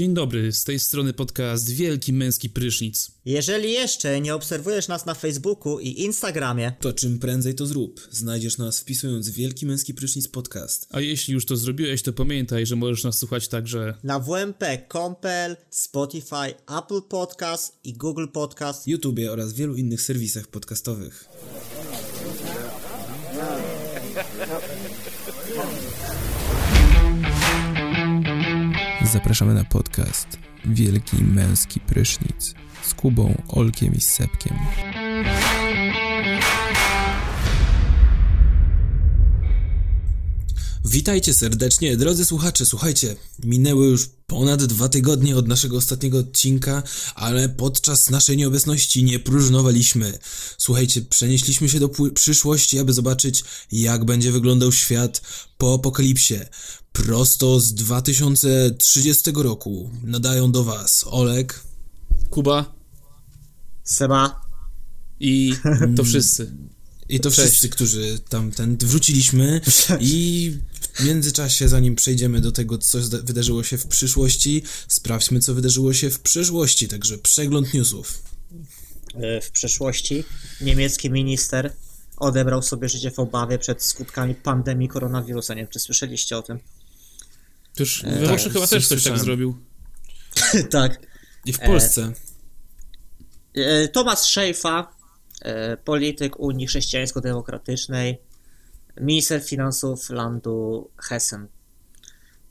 Dzień dobry, z tej strony podcast Wielki Męski Prysznic. Jeżeli jeszcze nie obserwujesz nas na Facebooku i Instagramie, to czym prędzej to zrób. Znajdziesz nas wpisując Wielki Męski Prysznic Podcast. A jeśli już to zrobiłeś, to pamiętaj, że możesz nas słuchać także na WMP, Compel, Spotify, Apple Podcast i Google Podcast, YouTube oraz wielu innych serwisach podcastowych. Zapraszamy na podcast Wielki Męski Prysznic z Kubą, Olkiem i Sepkiem. Witajcie serdecznie, drodzy słuchacze. Słuchajcie, minęły już ponad dwa tygodnie od naszego ostatniego odcinka, ale podczas naszej nieobecności nie próżnowaliśmy. Słuchajcie, przenieśliśmy się do przyszłości, aby zobaczyć, jak będzie wyglądał świat po apokalipsie. Prosto z 2030 roku nadają do Was Olek, Kuba, Seba i to wszyscy. I to Cześć. wszyscy, którzy tam ten wróciliśmy i w międzyczasie, zanim przejdziemy do tego, co wydarzyło się w przyszłości, sprawdźmy, co wydarzyło się w przeszłości, także przegląd newsów. E, w przeszłości niemiecki minister odebrał sobie życie w obawie przed skutkami pandemii koronawirusa. Nie wiem, czy słyszeliście o tym? Już we Włoszech tak, chyba też ktoś tak zrobił. tak. I w Polsce. E, e, Tomasz Szejfa, e, polityk Unii Chrześcijańsko-Demokratycznej, minister finansów landu Hessen.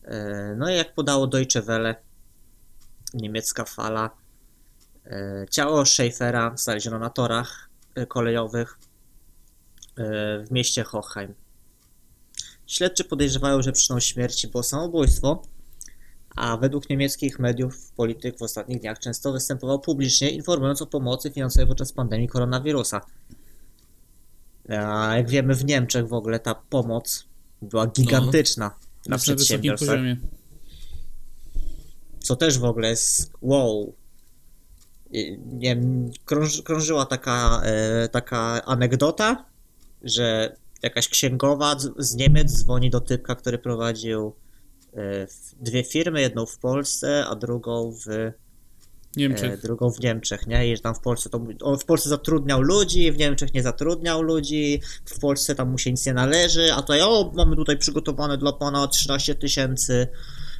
E, no i jak podało Deutsche Welle, niemiecka fala, e, ciało Schaeffera znaleziono na torach e, kolejowych w mieście Hochheim. Śledczy podejrzewają, że przyczyną śmierci było samobójstwo, a według niemieckich mediów polityk w ostatnich dniach często występował publicznie, informując o pomocy finansowej podczas pandemii koronawirusa. A jak wiemy, w Niemczech w ogóle ta pomoc była gigantyczna no, na przedsiębiorstwach. Co też w ogóle jest wow. Nie wiem, krąży, krążyła taka, e, taka anegdota, że jakaś księgowa z Niemiec dzwoni do typka, który prowadził e, dwie firmy, jedną w Polsce, a drugą w Niemczech. E, drugą w Niemczech, nie? I tam w Polsce to, on w Polsce zatrudniał ludzi, w Niemczech nie zatrudniał ludzi, w Polsce tam mu się nic nie należy, a tutaj, o, mamy tutaj przygotowane dla pana 13 tysięcy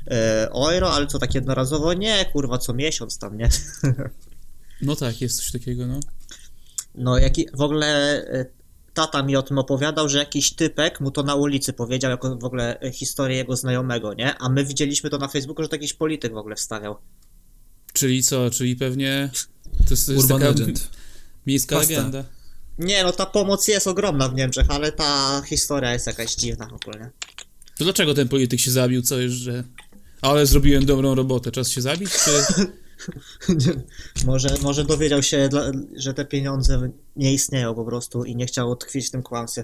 e, euro, ale co tak jednorazowo? Nie, kurwa, co miesiąc tam, nie? No tak, jest coś takiego, no. No, jaki, w ogóle e, tata mi o tym opowiadał, że jakiś typek mu to na ulicy powiedział, jako w ogóle historię jego znajomego, nie? A my widzieliśmy to na Facebooku, że to jakiś polityk w ogóle wstawiał. Czyli co? Czyli pewnie to jest, to jest Urban taka Legend. miejska Pasta. legenda. Nie, no ta pomoc jest ogromna w Niemczech, ale ta historia jest jakaś dziwna ogólnie. To dlaczego ten polityk się zabił? Co jest, że... Ale zrobiłem dobrą robotę, czas się zabić, czy... może, może dowiedział się, że te pieniądze nie istnieją po prostu i nie chciał tkwić w tym kłamstwie.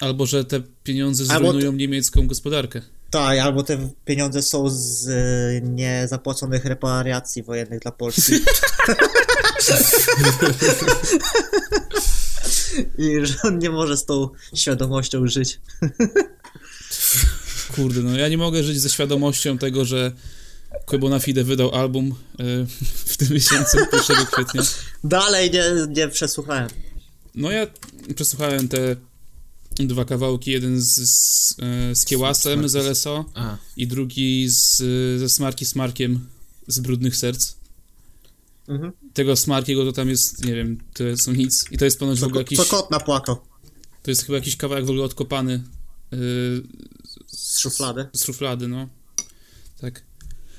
Albo, że te pieniądze zrujnują niemiecką gospodarkę. Tak, albo te pieniądze są z y, niezapłaconych reparacji wojennych dla Polski. I że on nie może z tą świadomością żyć. Kurde, no ja nie mogę żyć ze świadomością tego, że Quebo Fide wydał album y, w tym miesiącu, 1 kwietnia. Dalej nie, nie przesłuchałem. No ja przesłuchałem te dwa kawałki, jeden z, z, e, z Kiełasem z LSO Aha. i drugi z, ze Smarki Smarkiem z Brudnych Serc. Mhm. Tego Smarkiego to tam jest, nie wiem, to są nic i to jest ponoć co, w ogóle jakiś... Co kot napłakał. To jest chyba jakiś kawałek w ogóle odkopany yy, z szuflady. Z szuflady, no. Tak.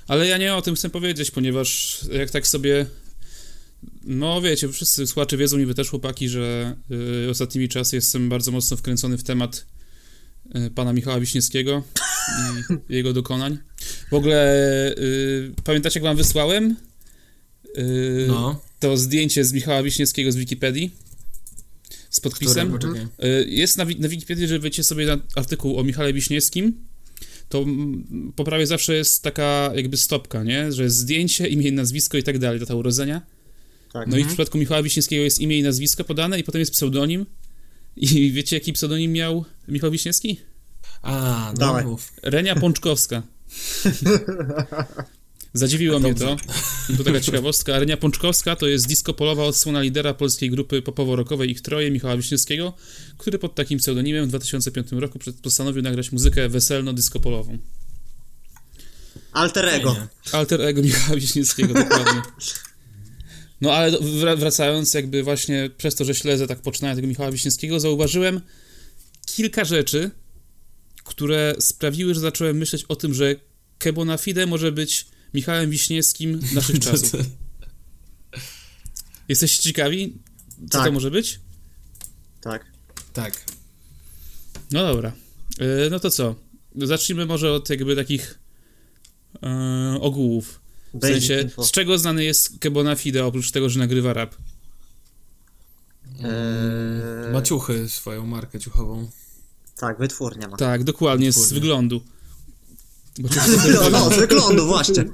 Ale ja nie o tym chcę powiedzieć, ponieważ jak tak sobie no wiecie, wszyscy słuchacze wiedzą i wy też chłopaki, że y, ostatnimi czasy jestem bardzo mocno wkręcony w temat y, pana Michała Wiśniewskiego i jego dokonań. W ogóle y, pamiętacie jak wam wysłałem y, no. to zdjęcie z Michała Wiśniewskiego z Wikipedii? Z podpisem. Y, jest na, na Wikipedii, że wiecie sobie artykuł o Michale Wiśniewskim, to po prawie zawsze jest taka jakby stopka, nie? Że jest zdjęcie, imię, nazwisko i tak dalej, data urodzenia. Tak. No mhm. i w mhm. przypadku Michała Wiśniewskiego jest imię i nazwisko podane i potem jest pseudonim. I wiecie, jaki pseudonim miał Michał Wiśniewski? A, no. Renia Pączkowska. Zadziwiło mnie to. Tu taka ciekawostka. Arenia Pączkowska to jest disco polowa odsłona lidera polskiej grupy popowo-rockowej Ich Troje, Michała Wiśniewskiego, który pod takim pseudonimem w 2005 roku postanowił nagrać muzykę weselno-disco-polową. Alter ego. Alter ego Michała Wiśniewskiego, dokładnie. No ale wracając, jakby właśnie przez to, że śledzę tak poczynania tego Michała Wiśniewskiego, zauważyłem kilka rzeczy, które sprawiły, że zacząłem myśleć o tym, że Kebo na Fide może być Michałem Wiśniewskim naszych czasów. Jesteście ciekawi, co Tak. to może być? Tak. tak. No dobra. E, No to co? Zacznijmy może od jakby takich e, ogółów. W sensie, info. z czego znany jest Kebona Fide, oprócz tego, że nagrywa rap? Eee, Maciuchy, swoją markę ciuchową. tak, wytwórnia ma. Tak, dokładnie, z Wytwórnia. wyglądu. Bo No, no, z wyglądu właśnie.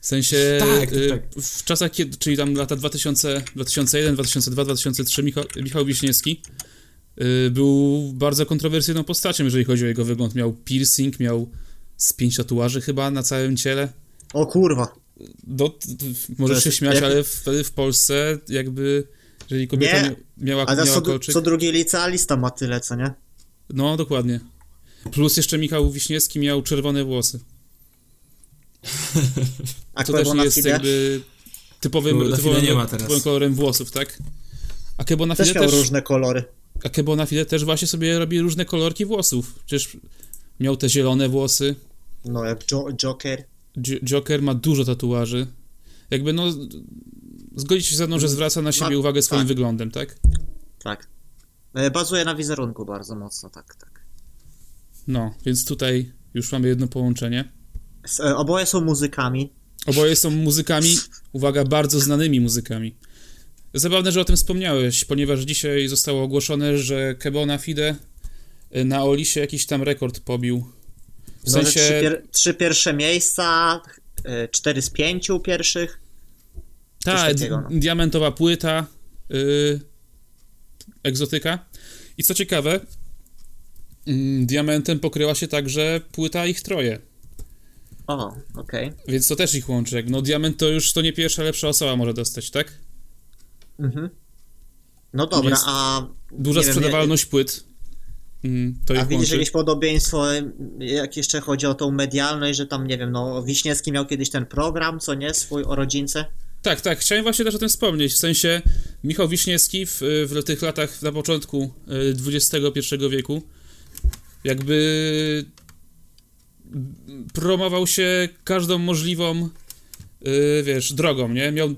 w sensie, Tak, y, tak. w czasach, kiedy, czyli tam lata 2000, 2001, 2002, 2003, Michał, Michał Wiśniewski y, był bardzo kontrowersyjną postacią, jeżeli chodzi o jego wygląd. Miał piercing, miał z pięć tatuaży chyba na całym ciele. O kurwa. Do, t- możesz się śmiać, jak- ale wtedy w Polsce jakby, jeżeli kobieta Nie, mia- miała, A miała co, kolczyk... co drugi licealista ma tyle, co nie? No, dokładnie. Plus jeszcze Michał Wiśniewski miał czerwone włosy. A To też jest Fide jakby typowym, typowym, nie ma teraz. typowym kolorem włosów, tak? A Kebo na też miał też, różne kolory. a Kebo na Fide też właśnie sobie robi różne kolorki włosów. Przecież miał te zielone włosy. No, jak jo Joker. Joker ma dużo tatuaży. Jakby no zgodzić się ze mną, że zwraca na siebie Ma- uwagę swoim tak. wyglądem, tak? Tak. E, Bazuje na wizerunku bardzo mocno, tak, tak. No, więc tutaj już mamy jedno połączenie. E, Oboje są muzykami. Oboje są muzykami, uwaga, bardzo znanymi muzykami. Zabawne, że o tym wspomniałeś, ponieważ dzisiaj zostało ogłoszone, że Kebona Fide y, na Olisie jakiś tam rekord pobił. W sensie, trzy, pier trzy pierwsze miejsca, e, cztery z pięciu pierwszych. ta takiego, no. di- diamentowa płyta, y, egzotyka. I co ciekawe, mm, diamentem pokryła się także płyta ich troje. O, okej. Więc to też ich łączy. No diament to już to nie pierwsza lepsza osoba może dostać, tak? Mhm. No dobra, a... Duża nie wiem, sprzedawalność płyt. Mm, A widzisz łączy. jakieś podobieństwo, jak jeszcze chodzi o tą medialność, że tam, nie wiem, no, Wiśniewski miał kiedyś ten program, co nie, swój o rodzince? Tak, tak, chciałem właśnie też o tym wspomnieć. W sensie Michał Wiśniewski w, w tych latach, na początku y, XXI wieku, jakby promował się każdą możliwą, y, wiesz, drogą, nie? Miał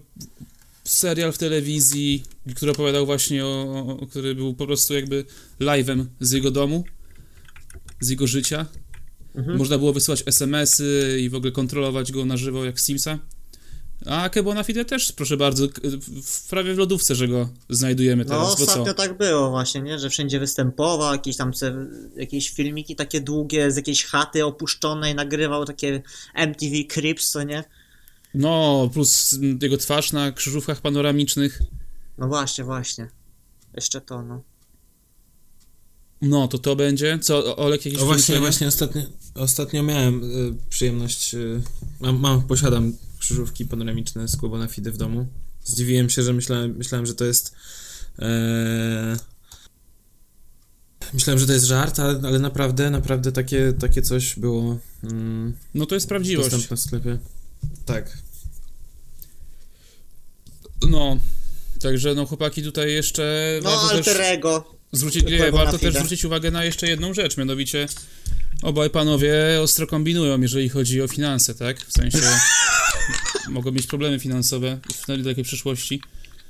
serial w telewizji, który opowiadał właśnie o, o który był po prostu jakby live'em z jego domu, z jego życia. Mhm. Można było wysyłać SMS-y i w ogóle kontrolować go na żywo jak Simsa. A Kebona Fide też, proszę bardzo, prawie w lodówce, że go znajdujemy No teraz, co? ostatnio tak było właśnie, nie? Że wszędzie występował, jakieś tam jakieś filmiki takie długie z jakiejś chaty opuszczonej, nagrywał takie MTV Crips, co nie? No, plus jego twarz na krzyżówkach panoramicznych. No właśnie, właśnie. Jeszcze to, no. No, to to będzie. Co, Olek, jakieś O właśnie, przemyślenia? właśnie ostatnio, ostatnio miałem y, przyjemność, y, mam, mam, posiadam krzyżówki panoramiczne z Kłobona Fide w domu. Zdziwiłem się, że myślałem, myślałem że to jest e, myślałem, że to jest żart, ale, ale naprawdę, naprawdę takie, takie coś było mm, No to jest prawdziwość. dostępne w sklepie. Tak. No, także no chłopaki tutaj jeszcze No warto też alter ego. zwrócić, nie, warto też zwrócić uwagę na jeszcze jedną rzecz, mianowicie obaj panowie ostro kombinują, jeżeli chodzi o finanse, tak? W sensie mogą mieć problemy finansowe w niedalekiej przyszłości.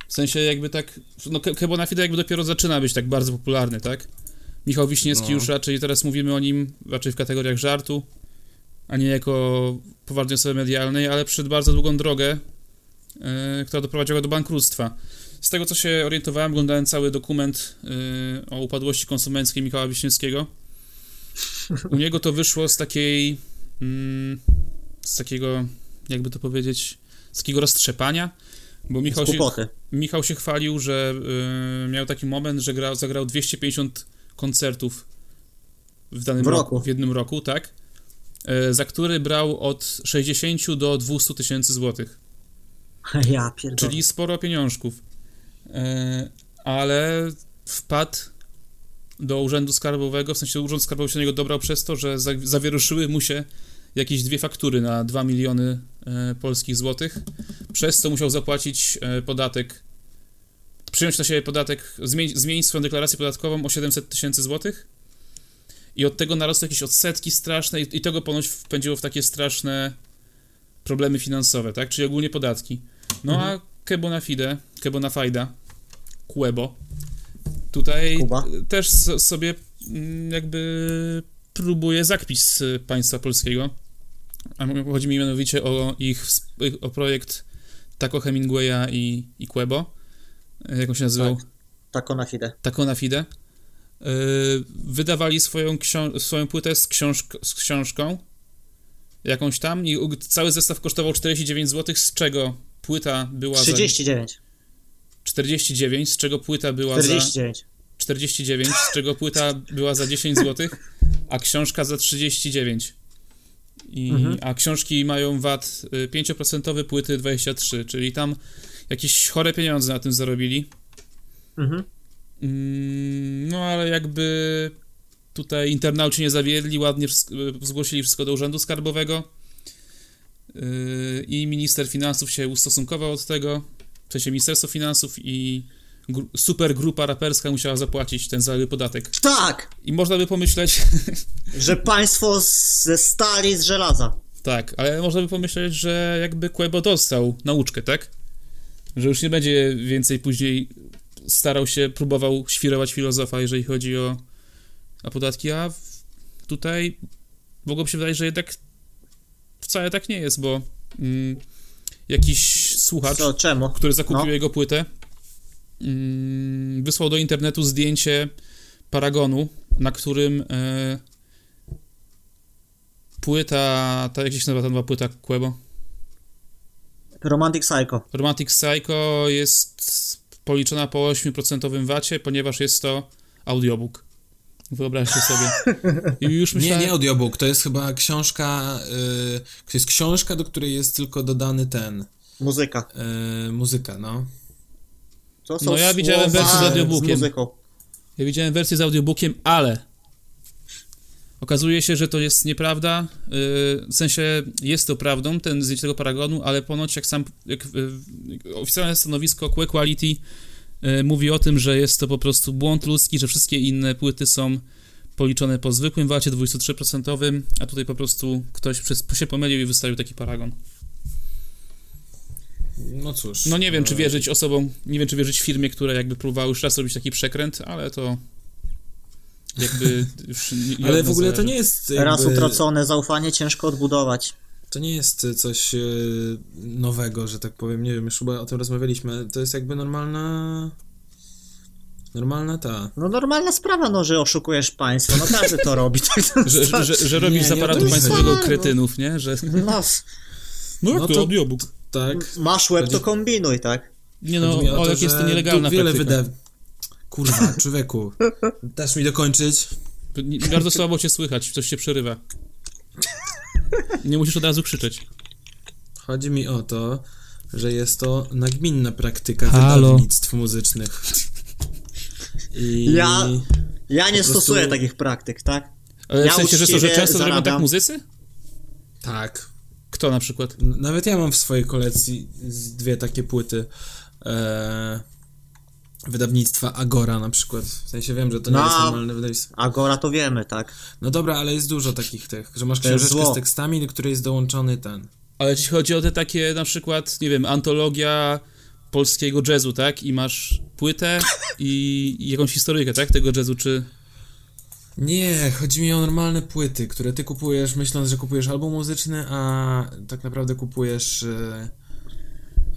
W sensie jakby tak, no Ke- Kebona Fide jakby dopiero zaczyna być tak bardzo popularny, tak? Michał Wiśniewski No. już raczej, teraz mówimy o nim raczej w kategoriach żartu, a nie jako poważnej osoby medialnej, ale przed bardzo długą drogę, e, która doprowadziła do bankructwa. Z tego, co się orientowałem, oglądałem cały dokument e, o upadłości konsumenckiej Michała Wiśniewskiego. U niego to wyszło z takiej, mm, z takiego, jakby to powiedzieć, z takiego roztrzepania, bo Michał się. Michał się chwalił, że y, miał taki moment, że grał, zagrał 250 koncertów w danym W roku. w jednym roku, tak? E, za który brał od 60 do 200 tysięcy złotych. Ja pierdolę. Czyli sporo pieniążków. E, ale wpadł do Urzędu Skarbowego, w sensie Urząd Skarbowy się do niego dobrał przez to, że za- zawieruszyły mu się jakieś dwie faktury na 2 miliony e, polskich złotych, przez co musiał zapłacić podatek, przyjąć na siebie podatek, zmienić, zmienić swoją deklarację podatkową o 700 tysięcy złotych i od tego narosły jakieś odsetki straszne i, i tego ponoć wpędziło w takie straszne problemy finansowe, tak? Czyli ogólnie podatki. No a Kebo fide, Kebo na fajda, Kuebo, tutaj Kuba. też sobie mm, jakby próbuje zakpić z państwa polskiego. Chodzi mi mianowicie o ich, o projekt Taco Hemingwaya i, i Quebo. Jak on się nazywał? Tak. Tako na fide. Taco na fide. Yy, wydawali swoją, swoją płytę z, książk- z książką jakąś tam i cały zestaw kosztował 49 zł, z czego płyta była 39. za 49, z czego płyta była za 49. 49, z czego płyta była za 10 zł, a książka za 39. I, Mhm. A książki mają VAT y, 5%, płyty 23, czyli tam jakieś chore pieniądze na tym zarobili. Mhm. Mm, No ale jakby tutaj internauci nie zawiedli, ładnie zgłosili wszystko do Urzędu Skarbowego Yy, i minister finansów się ustosunkował od tego, w sensie Ministerstwo Finansów i super grupa raperska musiała zapłacić ten zaległy podatek. Tak! I można by pomyśleć, Że państwo z- ze stali z żelaza. tak, ale można by pomyśleć, że jakby Quebo dostał nauczkę, tak? Że już nie będzie więcej później starał się, próbował świrować filozofa, jeżeli chodzi o, o podatki, a tutaj mogłoby się wydać, że jednak wcale tak nie jest, bo mm, jakiś słuchacz, Co, który zakupił No. jego płytę, mm, wysłał do internetu zdjęcie paragonu, na którym e, płyta, ta jak się nazywa ta nowa płyta Quebo? Romantic Psycho. Romantic Psycho jest policzona po 8% wacie, ponieważ jest to audiobook. Wyobraźcie sobie. I już Nie, myślałem... nie audiobook, to jest chyba książka, y, to jest książka, do której jest tylko dodany ten, Muzyka. y, muzyka, no. To są No ja widziałem wersję z audiobookiem. muzyką. Ja widziałem wersję z audiobookiem, ale okazuje się, że to jest nieprawda. Yy, W sensie jest to prawdą, ten zdjęcie tego paragonu, ale ponoć jak sam jak, yy, oficjalne stanowisko Que Quality mówi o tym, że jest to po prostu błąd ludzki, że wszystkie inne płyty są policzone po zwykłym wacie 23%, a tutaj po prostu ktoś przez, się pomylił i wystawił taki paragon. No cóż. No nie wiem, czy e, wierzyć osobom, nie wiem, czy wierzyć firmie, które jakby próbowały już raz robić taki przekręt, ale to jakby już nie, nie Ale w ogóle to zależy. nie jest Raz jakby, utracone zaufanie ciężko odbudować. to nie jest coś e, nowego, że tak powiem, nie wiem, już chyba o tym rozmawialiśmy, to jest jakby normalna normalna ta. No normalna sprawa, no, że oszukujesz państwo. No każdy to robi. Tak Że, że, że, że robisz Nie, z nie, aparatu to jest państwowego kretynów, nie? Że, No, no jak No to, to- audiobook? Tak. masz łeb, to kombinuj, tak? Nie no, Olek jest to nielegalna wiele praktyka. wyda... Kurwa, człowieku. Dasz mi dokończyć? Bardzo słabo cię słychać, coś się przerywa. Nie musisz od razu krzyczeć. Chodzi mi o to, że jest to nagminna praktyka Halo. wydawnictw muzycznych. I... Ja- Ja nie prostu- stosuję takich praktyk, tak? Ale Ja w sensie, że co, że często zrobią tak zarabiam. muzycy? Tak. Kto na przykład? Nawet ja mam w swojej kolekcji dwie takie płyty. E... Wydawnictwa Agora na przykład. W sensie wiem, że to nie No. jest normalne wydawnictwo. Agora to wiemy, tak? No dobra, ale jest dużo takich tych, że masz książeczkę zło. z tekstami, do której jest dołączony ten. Ale jeśli chodzi o te takie na przykład, nie wiem, antologia polskiego jazzu, tak? I masz płytę i, i jakąś historyjkę, tak? Tego jazzu, czy... Nie, chodzi mi o normalne płyty, które ty kupujesz myśląc, że kupujesz album muzyczny, a tak naprawdę kupujesz e,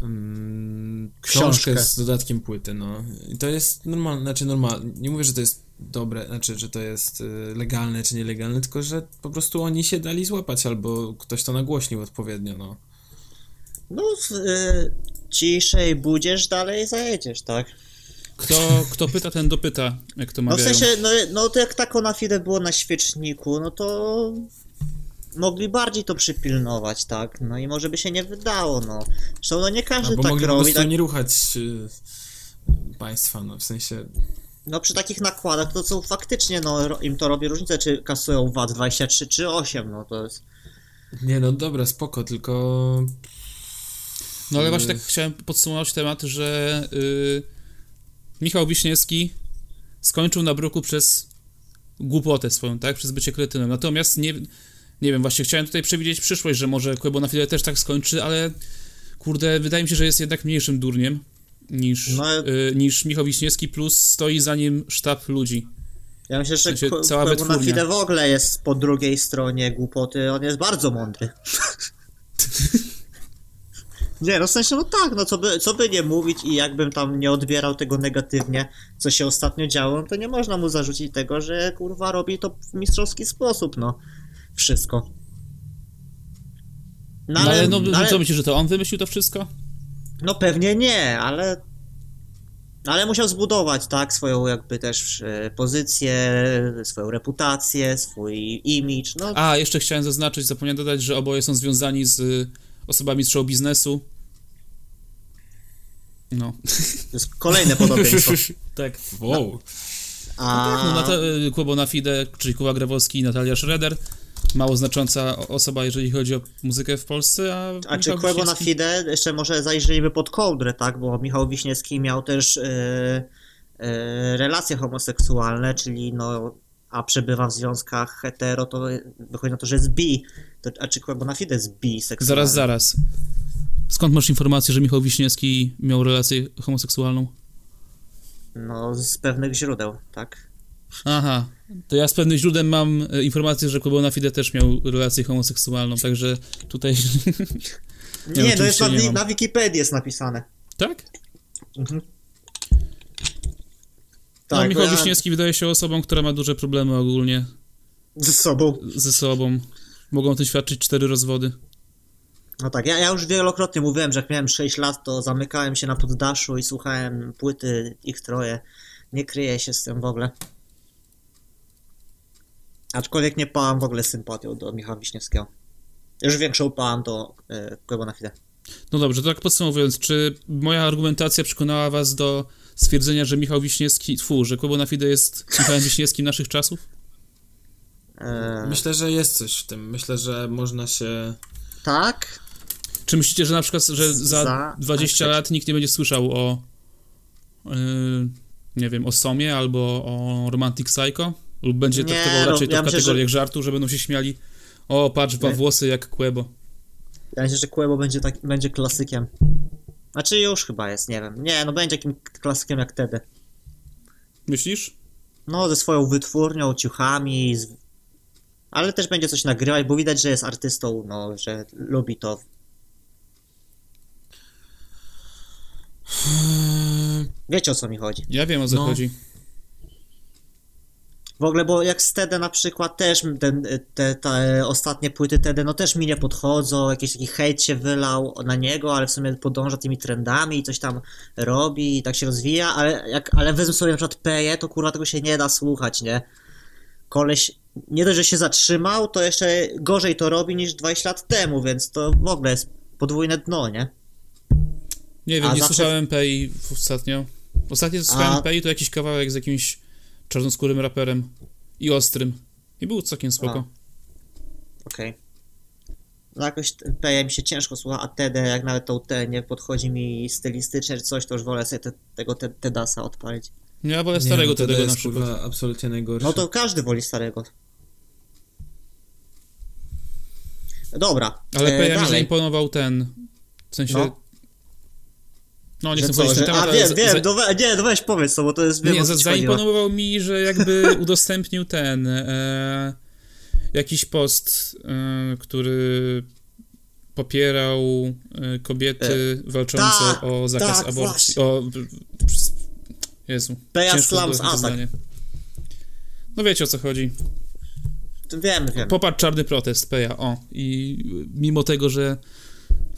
mm, książkę, Książkę. z dodatkiem płyty, no. I to jest normalne, znaczy normalne, nie mówię, że to jest dobre, znaczy, że to jest e, legalne czy nielegalne, tylko że po prostu oni się dali złapać, albo ktoś to nagłośnił odpowiednio, no. No, y, ciszej budziesz, dalej zajedziesz, tak? Kto, kto pyta, ten dopyta, jak to No w mawiają. sensie, no, no to jak tako na fide było na świeczniku, no to mogli bardziej to przypilnować, tak? No i może by się nie wydało, no. Zresztą no nie każdy Albo tak mogli po robi. prostu Tak, nie ruchać y, państwa, no w sensie... no przy takich nakładach to co faktycznie, no im to robi różnicę, czy kasują VAT 23 czy 8, no to jest... Nie no dobra, spoko, tylko... No ale Y. właśnie tak chciałem podsumować temat, że y, Michał Wiśniewski skończył na bruku przez głupotę swoją, tak? Przez bycie kretynem. Natomiast nie, nie wiem, właśnie chciałem tutaj przewidzieć przyszłość, że może Kłebo na chwilę też tak skończy, ale kurde, wydaje mi się, że jest jednak mniejszym durniem niż, No, y, niż Michał Wiśniewski, plus stoi za nim sztab ludzi. Ja myślę, że W sensie cała Kwebo na. Fide w ogóle jest po drugiej stronie głupoty, on jest bardzo mądry. Nie, no w sensie, no tak, no co by, co by nie mówić i jakbym tam nie odbierał tego negatywnie, co się ostatnio działo, no to nie można mu zarzucić tego, że kurwa robi to w mistrzowski sposób, no. Wszystko. No, ale no, ale- co myślisz, że to on wymyślił to wszystko? no pewnie nie, ale. Ale musiał zbudować, tak, swoją jakby też e, pozycję, swoją reputację, swój image, no A, jeszcze chciałem zaznaczyć, zapomniałem dodać, że oboje są związani z y, osobami z show biznesu. No. to jest kolejne podobieństwo. tak. Wow. A, No, na to, y, Kubo na Fide, czyli Kuba Grabowski i Natalia Schroeder. Mało znacząca osoba, jeżeli chodzi o muzykę w Polsce, a, a czy Kłebo na Fide jeszcze może zajrzyjmy pod kołdrę, tak, bo Michał Wiśniewski miał też e, e, relacje homoseksualne, czyli no, a przebywa w związkach hetero, to wychodzi na to, że jest bi. To, a czy Kłebo na Fide jest biseksualny? Zaraz, zaraz. Skąd masz informację, że Michał Wiśniewski miał relację homoseksualną? No, z pewnych źródeł, tak. Aha, to ja z pewnych źródeł mam e, informację, że Kubo na Fide też miał relację homoseksualną, także tutaj... Nie, Nie, to jest na, nie na Wikipedii jest napisane. tak? Mhm. no, Tak, Michał ja Wiśniewski wydaje się osobą, która ma duże problemy ogólnie ze sobą. ze sobą. Mogą o tym świadczyć cztery rozwody. No tak, ja, ja już wielokrotnie mówiłem, że jak miałem 6 lat, to zamykałem się na poddaszu i słuchałem płyty ich troje. Nie kryję się z tym w ogóle. Aczkolwiek nie pałam w ogóle sympatią do Michała Wiśniewskiego. Już większą pałam do Kłębo na chwilę. No dobrze, to tak podsumowując, czy moja argumentacja przekonała was do stwierdzenia, że Michał Wiśniewski, tfu, że Kubo na Fide jest Michałem Wiśniewskim naszych czasów? E, Myślę, że jest coś w tym. Myślę, że można się... tak, Czy myślicie, że na przykład, że za, Za- 20 tak. lat nikt nie będzie słyszał o yy, nie wiem, o Somie albo o Romantic Psycho? Lub będzie Nie, traktował no, raczej to ja w myślę, kategoriach żartu, że będą się śmiali o, patrz, ma włosy jak Kłebo. ja myślę, że Kłębo będzie, tak, będzie klasykiem. Znaczy już chyba jest, nie wiem. Nie, no będzie takim klasykiem jak Tedy. Myślisz? No, ze swoją wytwórnią, ciuchami, z... ale też będzie coś nagrywać, bo widać, że jest artystą, no, że lubi to. Wiecie o co mi chodzi. Ja wiem o co No. chodzi. W ogóle, bo jak z Tede na przykład też ten, te, te ostatnie płyty Tede, no też mi nie podchodzą, jakiś taki hejt się wylał na niego, ale w sumie podąża tymi trendami i coś tam robi i tak się rozwija, ale jak, ale wezmę sobie na przykład Peję, to kurwa tego się nie da słuchać, nie? Koleś nie dość, że się zatrzymał, to jeszcze gorzej to robi niż 20 lat temu, więc to w ogóle jest podwójne dno, nie? Nie wiem, A nie zawsze- słuchałem Pei ostatnio. Ostatnio co słuchałem A- Pei to jakiś kawałek z jakimś czarnoskórym raperem i ostrym. I był całkiem spoko. Okej. No jakoś Peja mi się ciężko słucha, a Tede jak nawet tą T nie podchodzi mi stylistycznie czy coś, to już wolę sobie te, tego te, Tedasa odpalić. No ja wolę Nie, starego no, to Tedego na jest przykład. absolutnie najgorsze. No to każdy woli starego. Dobra. Ale e, Peja mi dalej. zaimponował ten. W sensie. No. No, nie chcę powiedzieć ten temat, a wiem, wiem, za- no we, nie, no weź powiedz to, bo to jest wiem, Nie, za, zaimponował mi, że jakby udostępnił ten e, jakiś post, e, który popierał e, kobiety walczące tak, o zakaz tak, aborcji. właśnie. O, Jezu. Ciężko slams atak. No wiecie o co chodzi. Wiemy, wiemy. Popatrz czarny protest, Peja, o. I mimo tego, że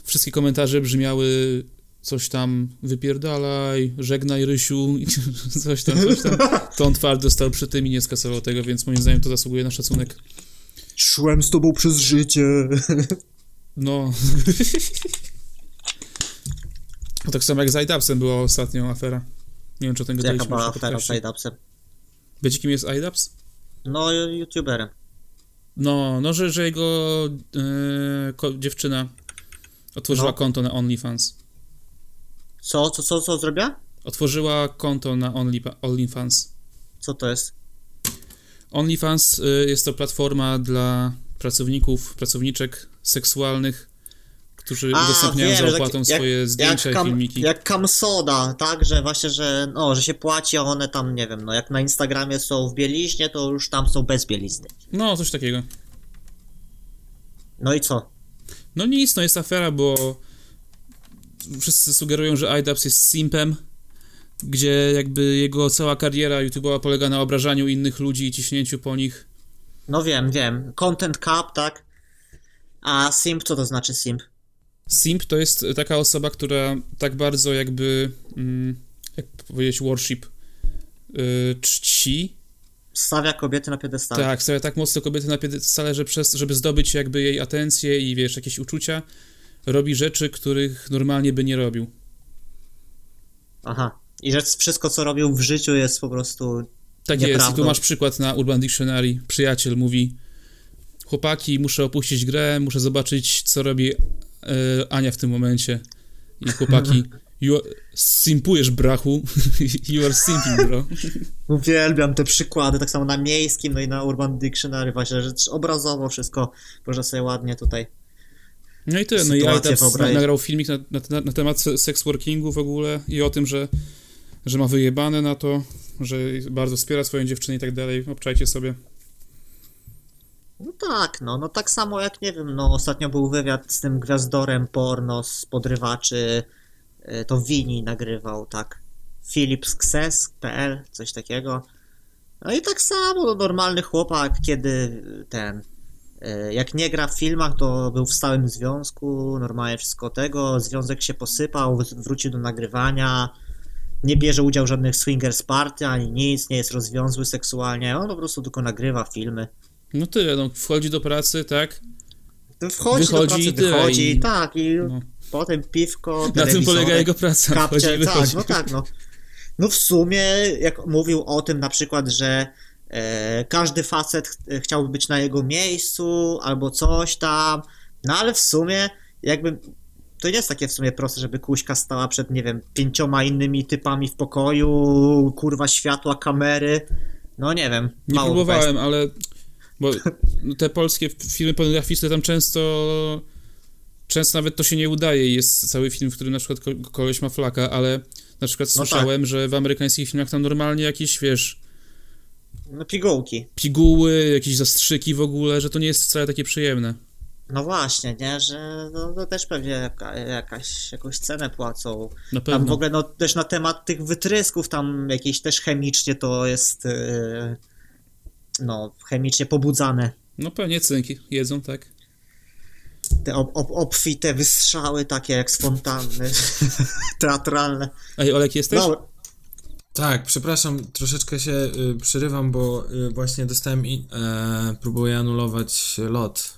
wszystkie komentarze brzmiały coś tam wypierdalaj, żegnaj Rysiu, coś tam, coś tam, to on twardo stał przy tym i nie skasował tego, więc moim zdaniem to zasługuje na szacunek. Szłem z tobą przez życie. No. no tak samo jak z IDAPSem była ostatnio afera. Nie wiem, czy o tym Jaka gadaliśmy była już na afera z. Sideupsem? Wiecie, kim jest IDAPS? No, youtuberem. No, no, że, że jego ko- dziewczyna otworzyła No. konto na OnlyFans. Co, co, co, co zrobiła? Otworzyła konto na Only, OnlyFans. Co to jest? OnlyFans y, jest to platforma dla pracowników, pracowniczek seksualnych, którzy udostępniają wiem, za że opłatą jak- swoje zdjęcia i kam, filmiki. Jak Kamsoda, tak, że właśnie, że, no, że się płaci, a one tam, nie wiem, no jak na Instagramie są w bieliźnie, to już tam są bez bielizny. No, coś takiego. No i co? No nic, no jest afera, bo wszyscy sugerują, że IDAPS jest simpem, gdzie jakby jego cała kariera YouTube'a polega na obrażaniu innych ludzi i ciśnięciu po nich. No wiem, wiem. Content cap, tak? A simp, co to znaczy simp? Simp to jest taka osoba, która tak bardzo jakby, mm, jak powiedzieć, worship, yy, czci Stawia kobiety na piedestale. Tak, stawia tak mocno kobiety na piedestale, że przez, żeby zdobyć jakby jej atencję i wiesz, jakieś uczucia, robi rzeczy, których normalnie by nie robił. Aha. I że wszystko, co robił w życiu jest po prostu... Tak jest, i Nieprawdą. tu masz przykład na Urban Dictionary. Przyjaciel mówi, chłopaki, muszę opuścić grę, muszę zobaczyć, co robi e, Ania w tym momencie. I chłopaki, you are, simpujesz, brachu, you are simping, bro. Uwielbiam te przykłady, tak samo na miejskim, no i na Urban Dictionary, właśnie, że obrazowo wszystko można sobie ładnie tutaj. No i tyle, no i nagrał filmik na, na, na temat se- sex workingu w ogóle i o tym, że, że ma wyjebane na to, że bardzo wspiera swoją dziewczynę i tak dalej. Obczajcie sobie. No tak, no, no tak samo jak, nie wiem, no ostatnio był wywiad z tym gwiazdorem porno z podrywaczy, y, to Wini nagrywał, tak, philipskses.pl, coś takiego. No i tak samo, no, normalny chłopak, kiedy ten, jak nie gra w filmach, to był w stałym związku, normalnie wszystko tego, związek się posypał, wr- wrócił do nagrywania, nie bierze udziału w żadnych swingers party, ani nic, nie jest rozwiązły seksualnie, on po prostu tylko nagrywa filmy. No tyle, no wchodzi do pracy, tak? Wchodzi, Wychodzi do pracy, i tyle, wychodzi, i- tak, i no. potem piwko, Na tym polega jego praca. Kapcie, tak, no tak, no. No w sumie, jak mówił o tym na przykład, że e, każdy facet ch- chciałby być na jego miejscu, albo coś tam, no ale w sumie, jakby, to nie jest takie w sumie proste, żeby kuśka stała przed, nie wiem, pięcioma innymi typami w pokoju, kurwa światła, kamery, no nie wiem, Nie próbowałem, ale bo te polskie filmy pornograficzne tam często często nawet to się nie udaje. Jest cały film, w którym na przykład ko- koleś ma flaka, ale na przykład No tak. słyszałem, że w amerykańskich filmach tam normalnie jakieś, wiesz, No pigułki. piguły, jakieś zastrzyki w ogóle, że to nie jest wcale takie przyjemne. No właśnie, nie, że no, no też pewnie jaka, jakaś, jakąś cenę płacą. Na Tam w pewno. ogóle no, też na temat tych wytrysków, tam jakieś też chemicznie to jest yy, no chemicznie pobudzane. No pewnie cynki jedzą, tak. Te ob, ob, obfite wystrzały takie jak z fontanny, teatralne. Ej, Olek, jesteś? No, Tak, przepraszam, troszeczkę się y, przerywam, bo y, właśnie dostałem i e, próbuję anulować lot.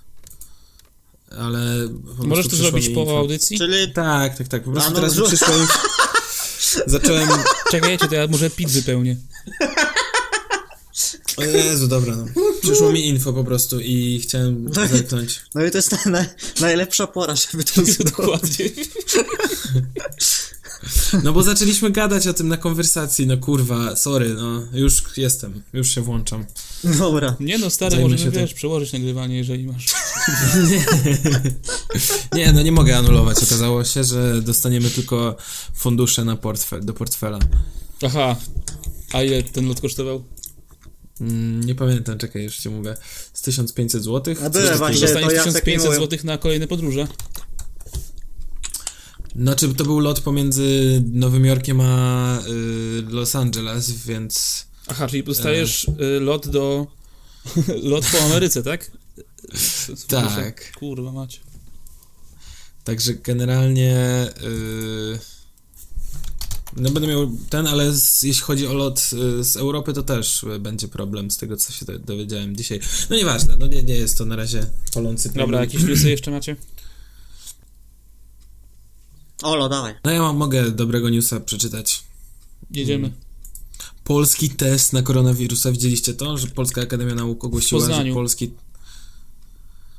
Ale. po prostu Możesz to zrobić mi po info. audycji? czyli Tak, tak, tak. Po prostu teraz mi przyszło mi... Zacząłem. Czekajcie, to ja może pit wypełnię. O Jezu, dobra, no. Przyszło mi info po prostu i chciałem No i- zerknąć. no i to jest ta, na, najlepsza pora, żeby to zrobić. Dokładnie. No bo zaczęliśmy gadać o tym na konwersacji, no kurwa, sorry, no już jestem, już się włączam. Dobra. Nie no, stary, Zajmę możemy, wiesz, przełożyć nagrywanie, jeżeli masz. Nie, no nie mogę anulować. Okazało się, że dostaniemy tylko fundusze na portfel, do portfela. Aha. A ile ten lot kosztował? Mm, nie pamiętam, czekaj, już ci mówię. Z 1500 zł. A właśnie, dostaniesz to Jacek 1500 mi zł na kolejne podróże. Znaczy, to był lot pomiędzy Nowym Jorkiem a y, Los Angeles, więc. Aha, czyli dostajesz y, lot do... lot po Ameryce, tak? Tak. Kurwa macie. Także generalnie. y, No będę miał ten, ale z, jeśli chodzi o lot y, z Europy, to też będzie problem z tego, co się do- dowiedziałem dzisiaj. No nieważne, no nie, nie jest to na razie Dobra, problem. jakieś newsy jeszcze macie? Olo, dawaj. No ja mam, mogę dobrego newsa przeczytać. Jedziemy. Polski test na koronawirusa. Widzieliście to, że Polska Akademia Nauk ogłosiła, że Poznaniu. polski...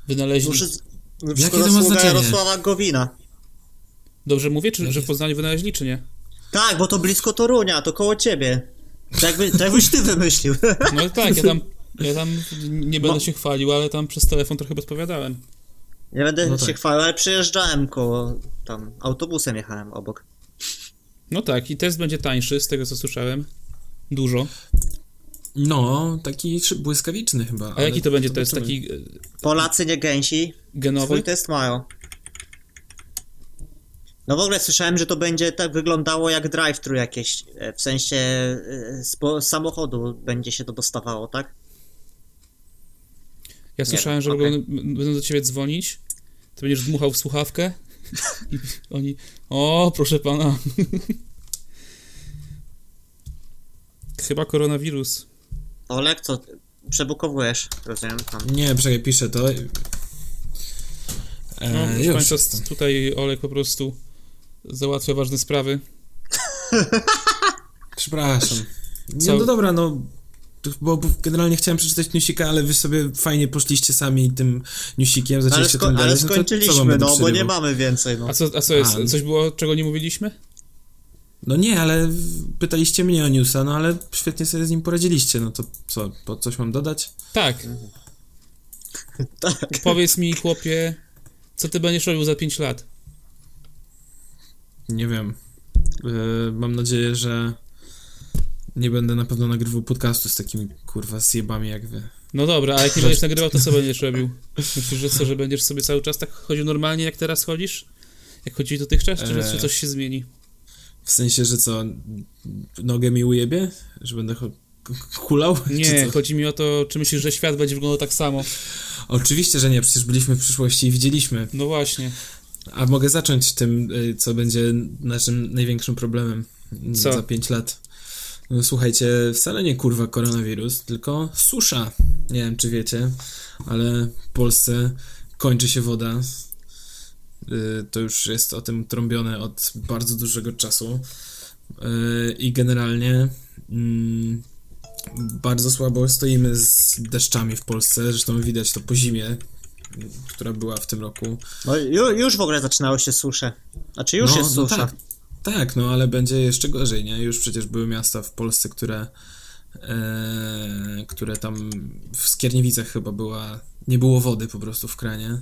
Wynaleźli. Muszę... Jakie to ma znaczenie? Jarosława Gowina. Dobrze mówię, czy, że w Poznaniu wynaleźli, czy nie? Tak, bo to blisko Torunia, to koło ciebie. Tak, jakby, jakbyś ty wymyślił. No tak, ja tam, ja tam nie będę No. się chwalił, ale tam przez telefon trochę podpowiadałem. Nie będę No się tak. chwalił, ale przejeżdżałem koło tam, autobusem jechałem obok. No tak, i test będzie tańszy, z tego co słyszałem. Dużo. No, taki błyskawiczny chyba. A jaki to będzie test? zobaczymy. Taki e, Polacy nie gęsi, genowy? swój test mają. No w ogóle słyszałem, że to będzie tak wyglądało jak drive-thru jakieś, e, w sensie e, z, z samochodu będzie się to dostawało, tak? Ja słyszałem, że okej. będą, do ciebie dzwonić, ty będziesz dmuchał w słuchawkę i oni, o, proszę pana. Chyba koronawirus. Olek, co, przebukowujesz, rozumiem, tam. Nie, czekaj, piszę to. E, No, już. państwa, tutaj Olek po prostu załatwia ważne sprawy. Przepraszam. Co? no dobra, no. Bo bo generalnie chciałem przeczytać newsika, ale wy sobie fajnie poszliście sami tym newsikiem, Ale, zaczęliście sko- tym ale no skończyliśmy, będę no bo nie mamy więcej, no. A co, a co jest? A. Coś było, czego nie mówiliśmy? No nie, ale pytaliście mnie o newsa, no ale świetnie sobie z nim poradziliście, no to co, po coś mam dodać? Tak. Tak. Powiedz mi, chłopie, co ty będziesz robił za 5 lat? Nie wiem. Yy, mam nadzieję, że nie będę na pewno nagrywał podcastu z takimi kurwa zjebami jak wy. No dobra, a jak nie będziesz nagrywał, to co będziesz robił? Myślisz, że co, że będziesz sobie cały czas tak chodził normalnie, jak teraz chodzisz? Jak chodziłeś dotychczas, czy, Eee. czy coś się zmieni? W sensie, że co, nogę mi ujebie? Że będę cho- k- hulał? Czy Nie, chodzi mi o to, czy myślisz, że świat będzie wyglądał tak samo? Oczywiście, że nie, przecież byliśmy w przyszłości i widzieliśmy. No właśnie. A mogę zacząć tym, y, co będzie naszym największym problemem Co? za 5 lat. No, słuchajcie, wcale nie kurwa koronawirus, tylko susza. Nie wiem, czy wiecie, ale w Polsce kończy się woda. Y, To już jest o tym trąbione od bardzo dużego czasu. Y, I generalnie mm, bardzo słabo stoimy z deszczami w Polsce. Zresztą widać to po zimie, która była w tym roku. No, ju, już w ogóle zaczynało się susze. Znaczy już No, jest no susza. tak. Tak, no ale będzie jeszcze gorzej, nie? Już przecież były miasta w Polsce, które e, które tam w Skierniewicach chyba była, nie było wody po prostu w kranie.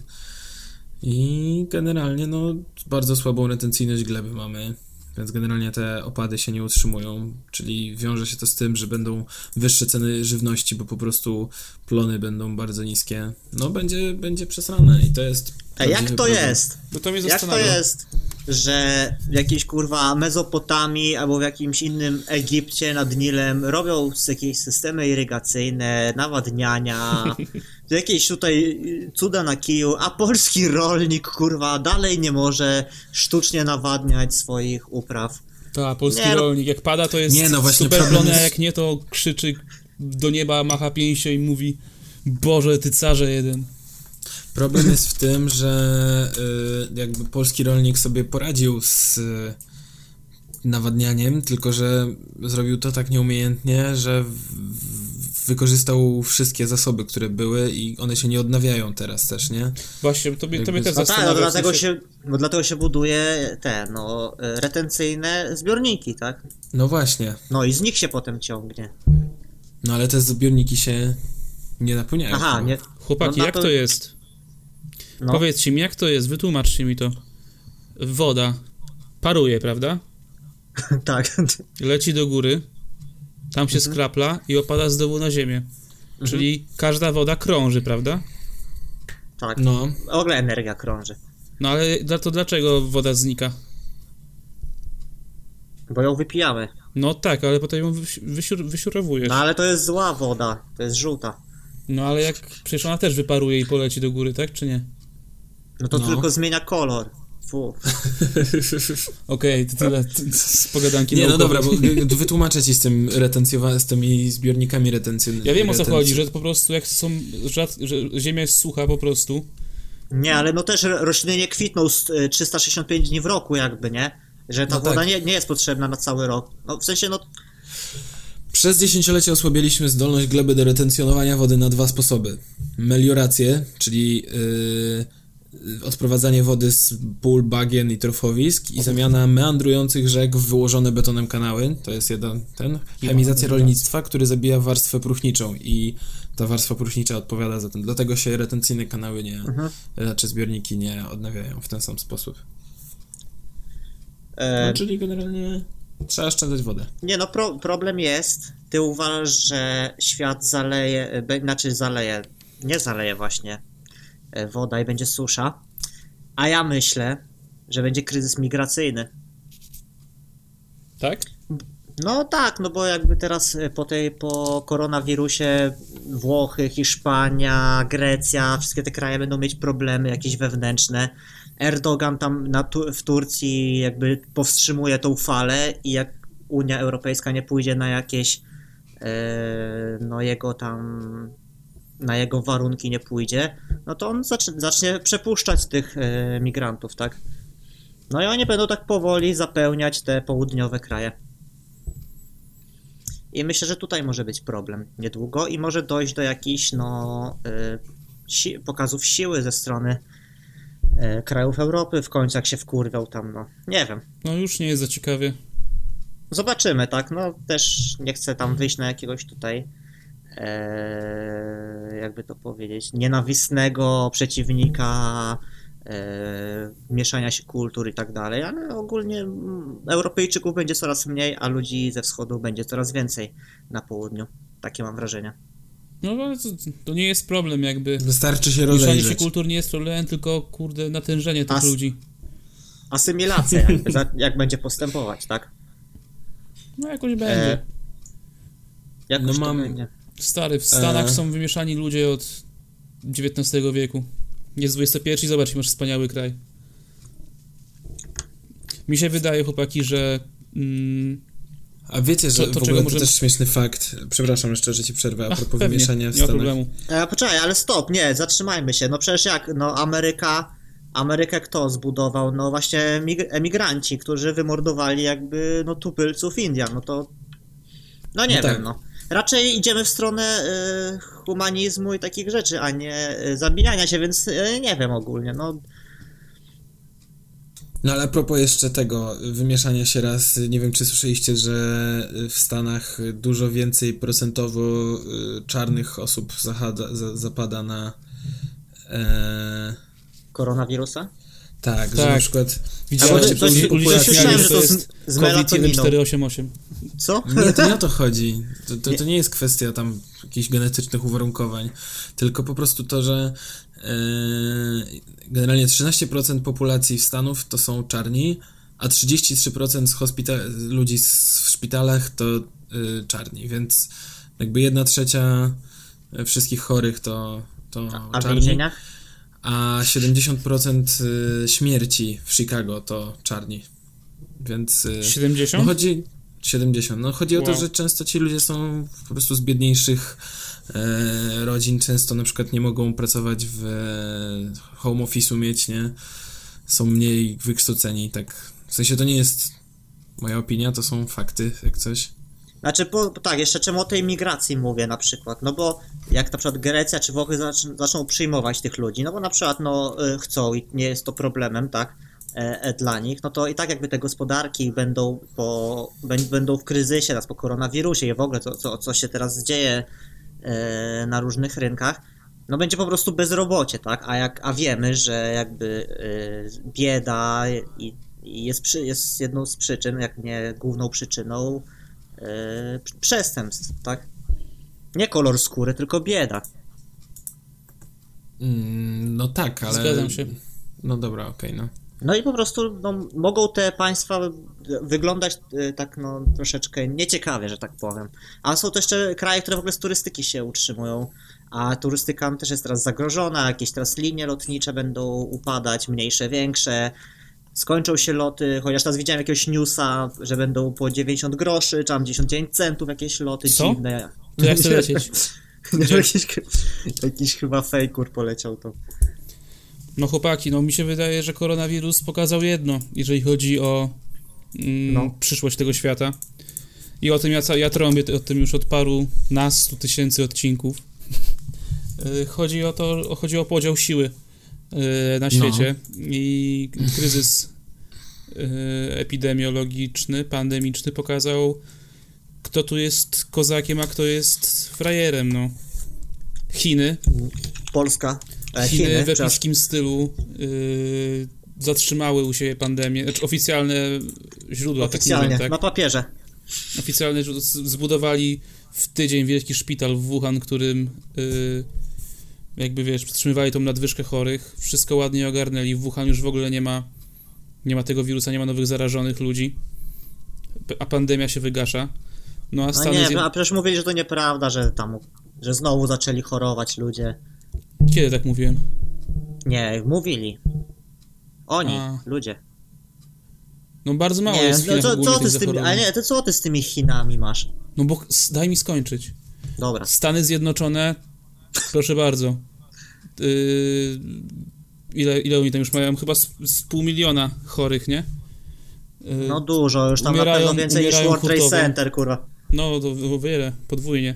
I generalnie no bardzo słabą retencyjność gleby mamy, więc generalnie te opady się nie utrzymują, czyli wiąże się to z tym, że będą wyższe ceny żywności, bo po prostu plony będą bardzo niskie. No będzie, będzie przesrane i to jest... Ej, jak to problem. jest? No to mnie Jak to zastanawia. jest, że w jakiejś kurwa Mezopotamii albo w jakimś innym Egipcie nad Nilem robią jakieś systemy irygacyjne, nawadniania, jakieś tutaj cuda na kiju, a polski rolnik kurwa dalej nie może sztucznie nawadniać swoich upraw. Tak, polski Nie, no- rolnik. Jak pada, to jest Nie, no właśnie super problem plony, a jest- jak nie, to krzyczy do nieba, macha pięścią i mówi Boże, ty carze jeden. Problem jest w tym, że y, jakby polski rolnik sobie poradził z y, nawadnianiem, tylko że zrobił to tak nieumiejętnie, że w, w, wykorzystał wszystkie zasoby, które były i one się nie odnawiają teraz też, nie? Właśnie, to mnie, to mnie Jakby- też No tak, zastanawia. no dlatego się, no dlatego się buduje te, no, retencyjne zbiorniki, tak? No właśnie. No i z nich się potem ciągnie. No ale te zbiorniki się nie napełniają. Aha, nie. Chłopaki, no na jak to- to jest? No. Powiedzcie mi, jak to jest? Wytłumaczcie mi to. Woda paruje, prawda? tak. Leci do góry, tam się Mhm. skrapla i opada z dołu na ziemię. Czyli każda woda krąży, prawda? tak. No, W ogóle energia krąży. No ale to dlaczego woda znika? Bo ją wypijamy. No tak, ale potem ją wysi- wysiur, wysiurowujesz. No ale to jest zła woda. To jest żółta. No ale jak przecież ona też wyparuje i poleci do góry, tak czy nie? No to No. tylko zmienia kolor. Okej, to tyle z pogadanki Nie, no dobra, bo wytłumaczę ci z tym retencjowa- z tymi zbiornikami retencjonalnymi. Ja wiem o co chodzi, że po prostu jak są, że ziemia jest sucha po prostu, Nie, ale no też ro- rośliny nie kwitną z, y, 365 dni w roku jakby, nie? Że ta No woda tak. nie, nie jest potrzebna na cały rok. No w sensie, no Przez dziesięciolecie osłabiliśmy zdolność gleby do retencjonowania wody na dwa sposoby. Meliorację, czyli yy, odprowadzanie wody z pól, bagien i torfowisk i zamiana meandrujących rzek w wyłożone betonem kanały. To jest jeden ten. Chemizacja rolnictwa, który zabija warstwę próchniczą i ta warstwa próchnicza odpowiada za ten. Dlatego się retencyjne kanały nie, znaczy zbiorniki nie odnawiają w ten sam sposób. e, No, czyli generalnie trzeba oszczędzać wodę. Nie no, pro, problem jest. Ty uważasz, że świat zaleje, e, znaczy zaleje, nie zaleje właśnie woda i będzie susza, a ja myślę, że będzie kryzys migracyjny. tak? No tak, no bo jakby teraz e, po tej, po koronawirusie Włochy, Hiszpania, Grecja, wszystkie te kraje będą mieć problemy jakieś wewnętrzne. Erdogan tam na, w Turcji jakby powstrzymuje tą falę i jak Unia Europejska nie pójdzie na jakieś e, no jego tam na jego warunki nie pójdzie, no to on zacznie, zacznie przepuszczać tych e, migrantów, tak? No i oni będą tak powoli zapełniać te południowe kraje. I myślę, że tutaj może być problem niedługo i może dojść do jakichś no, y, si- pokazów siły ze strony y, krajów Europy w końcu, jak się wkurwiał tam, no. Nie wiem. No już nie jest za ciekawie. Zobaczymy, tak? No też nie chcę tam wyjść na jakiegoś tutaj e, jakby to powiedzieć, nienawistnego przeciwnika e, mieszania się kultur i tak dalej, ale ogólnie Europejczyków będzie coraz mniej, a ludzi ze wschodu będzie coraz więcej na południu. Takie mam wrażenie. No ale to, to nie jest problem jakby. Wystarczy się Mieszanie się rozejrzeć. kultur nie jest problemem, tylko kurde natężenie tych As- ludzi. Asymilacja jakby, za- jak będzie postępować, tak? No jakoś będzie. E, jakoś No to mam- będzie. Stary, w Stanach E. są wymieszani ludzie od XIX wieku. Jest XXI i zobacz, masz wspaniały kraj. Mi się wydaje, chłopaki, że mm, A wiecie, że To- to w czego ogóle możemy- to też śmieszny fakt. Przepraszam jeszcze, że ci przerwę a ach, propos pewnie, wymieszania w nie ma Stanach. problemu. E, poczekaj, ale stop, nie, zatrzymajmy się. No przecież jak, no Ameryka, Amerykę kto zbudował? No właśnie mig- emigranci, którzy wymordowali jakby, no tupylców Indian, no to, no nie No wiem, tak. no. Raczej idziemy w stronę e, humanizmu i takich rzeczy, a nie e, zabijania się, więc e, nie wiem ogólnie, no. No ale a propos jeszcze tego wymieszania się raz, nie wiem czy słyszeliście, że w Stanach dużo więcej procentowo y, czarnych osób zahada, za, zapada na e, Koronawirusa? Tak, że Tak. na przykład Widziałem, to- że to- słyszałem, że z- jest z melatoniną. 1488. Co? Nie, to nie o to chodzi. To, to, to nie jest kwestia tam jakichś genetycznych uwarunkowań, tylko po prostu to, że e, generalnie 13% populacji Stanów to są czarni, a 33% z hospita- ludzi z, w szpitalach to e, czarni, więc jakby jedna trzecia wszystkich chorych to, to A w czarni, więzieniach? A 70% y, śmierci w Chicago to czarni. Więc y, 70? no chodzi 70. No chodzi o to, Wow. że często ci ludzie są po prostu z biedniejszych e, rodzin, często na przykład nie mogą pracować w e, home office'u mieć, nie? Są mniej wykształceni, tak. W sensie to nie jest moja opinia, to są fakty, jak coś. Znaczy, po, tak, jeszcze czemu o tej migracji mówię na przykład, no bo jak na przykład Grecja czy Włochy zacz, zaczną przyjmować tych ludzi, no bo na przykład no y, chcą i nie jest to problemem, tak, e, e, dla nich, no to i tak jakby te gospodarki będą po, bę- będą w kryzysie, teraz po koronawirusie i w ogóle to, co, co się teraz dzieje e, na różnych rynkach, no będzie po prostu bezrobocie, tak, a, jak, a wiemy, że jakby e, bieda i, i jest, przy, jest jedną z przyczyn, jak nie główną przyczyną e, przestępstw, tak? Nie kolor skóry, tylko bieda. Mm, no tak, ale... Zgadzam się. No dobra, okej, no. No i po prostu no, mogą te państwa wyglądać e, tak no troszeczkę nieciekawie, że tak powiem. A są to jeszcze kraje, które w ogóle z turystyki się utrzymują, a turystyka też jest teraz zagrożona, jakieś teraz linie lotnicze będą upadać, mniejsze, większe. Skończą się loty, chociaż teraz widziałem jakiegoś newsa, że będą po 90 groszy, czy tam 99 centów jakieś loty Co? dziwne. To ja chcę lecieć. Jakiś, jakiś chyba fejkur poleciał to. No chłopaki, no mi się wydaje, że koronawirus pokazał jedno, jeżeli chodzi o mm, No. przyszłość tego świata. I o tym ja, ja trąbię o tym już od paru nastu tysięcy odcinków. Y, Chodzi o to, chodzi o podział siły na świecie i kryzys y, epidemiologiczny, pandemiczny pokazał, kto tu jest kozakiem, a kto jest frajerem, no. Chiny, Polska. E, Chiny, Chiny, w epickim stylu y, zatrzymały u siebie pandemię, znaczy oficjalne źródła, Oficjalnie, tak mówią, na tak? papierze. Oficjalne źródła zbudowali w tydzień wielki szpital w Wuhan, którym y, jakby wiesz, przytrzymywali tą nadwyżkę chorych, wszystko ładnie ogarnęli, w Wuhan już w ogóle nie ma nie ma tego wirusa, nie ma nowych zarażonych ludzi, a pandemia się wygasza. No a A Stany nie, Zjed... a przecież mówili, że to nieprawda, że tam, że znowu zaczęli chorować ludzie. Kiedy tak mówiłem? Nie, mówili. Oni, A. ludzie. No bardzo mało Nie, jest w no Chinach co, ogólnie co ty z tymi, a nie, to co ty z tymi Chinami masz? No bo daj mi skończyć. Dobra. Stany Zjednoczone, proszę bardzo. Yy, ile, ile oni tam już mają? Chyba z, z pół miliona chorych, nie? Yy, No dużo, już tam Umierają- na pewno więcej niż World Trade. Center, kurwa. no to o wiele, podwójnie.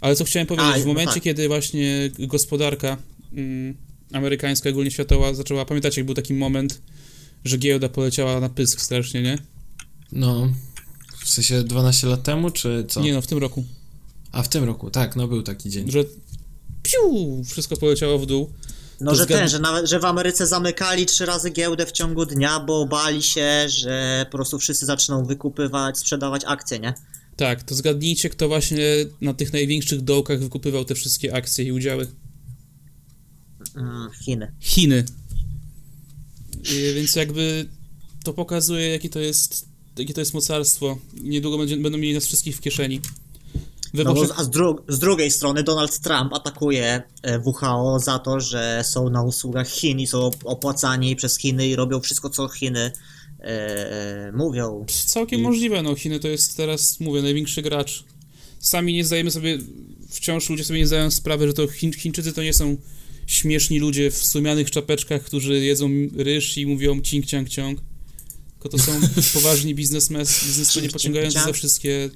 Ale co chciałem powiedzieć, A, w no momencie, tak. kiedy właśnie gospodarka mm, amerykańska, ogólnie światowa zaczęła, pamiętacie, jak był taki moment, że giełda poleciała na pysk strasznie, nie? No. W sensie 12 lat temu, czy co? Nie no, w tym roku. A w tym roku, tak, no był taki dzień. Że piu, wszystko poleciało w dół. No, To że zgad- ten, że nawet, że w Ameryce zamykali trzy razy giełdę w ciągu dnia, bo bali się, że po prostu wszyscy zaczną wykupywać, sprzedawać akcje, nie? Tak, to zgadnijcie, kto właśnie na tych największych dołkach wykupywał te wszystkie akcje i udziały. Mm, Chiny. Chiny. I, więc jakby to pokazuje, jaki to jest, jakie to jest mocarstwo. Niedługo będzie, będą mieli nas wszystkich w kieszeni. No a z, dru- z drugiej strony Donald Trump atakuje e, WHO za to, że są na usługach Chin i są opłacani przez Chiny i robią wszystko, co Chiny e, e, mówią. całkiem i- możliwe, no Chiny to jest teraz, mówię, największy gracz. Sami nie zdajemy sobie, wciąż ludzie sobie nie zdają sprawy, że to Chiń, Chińczycy to nie są śmieszni ludzie w sumianych czapeczkach, którzy jedzą ryż i mówią cink, ciang, ciąg. Tylko to są poważni biznesmen, biznesmeni pociągający za wszystkie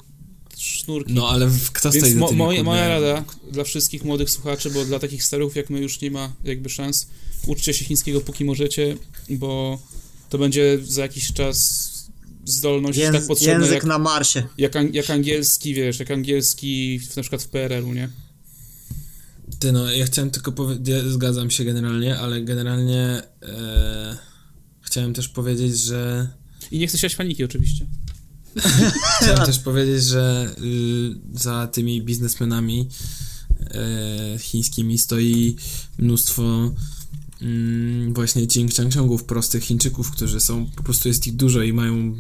sznurki. No ale w- kto Więc mo, moja, moja rada dla wszystkich młodych słuchaczy, bo dla takich starów jak my już nie ma jakby szans, uczcie się chińskiego póki możecie, bo to będzie za jakiś czas zdolność Jęz- tak potrzebna język jak, na Marsie. jak, jak angielski, wiesz, jak angielski w, na przykład w PRL-u, nie? Ty no, ja chciałem tylko powiedzieć, ja zgadzam się generalnie, ale generalnie e, chciałem też powiedzieć, że I nie chcę siać paniki oczywiście. chciałem też powiedzieć, że y, za tymi biznesmenami e, chińskimi stoi mnóstwo mm, właśnie Chongów, prostych Chińczyków, którzy są, po prostu jest ich dużo i mają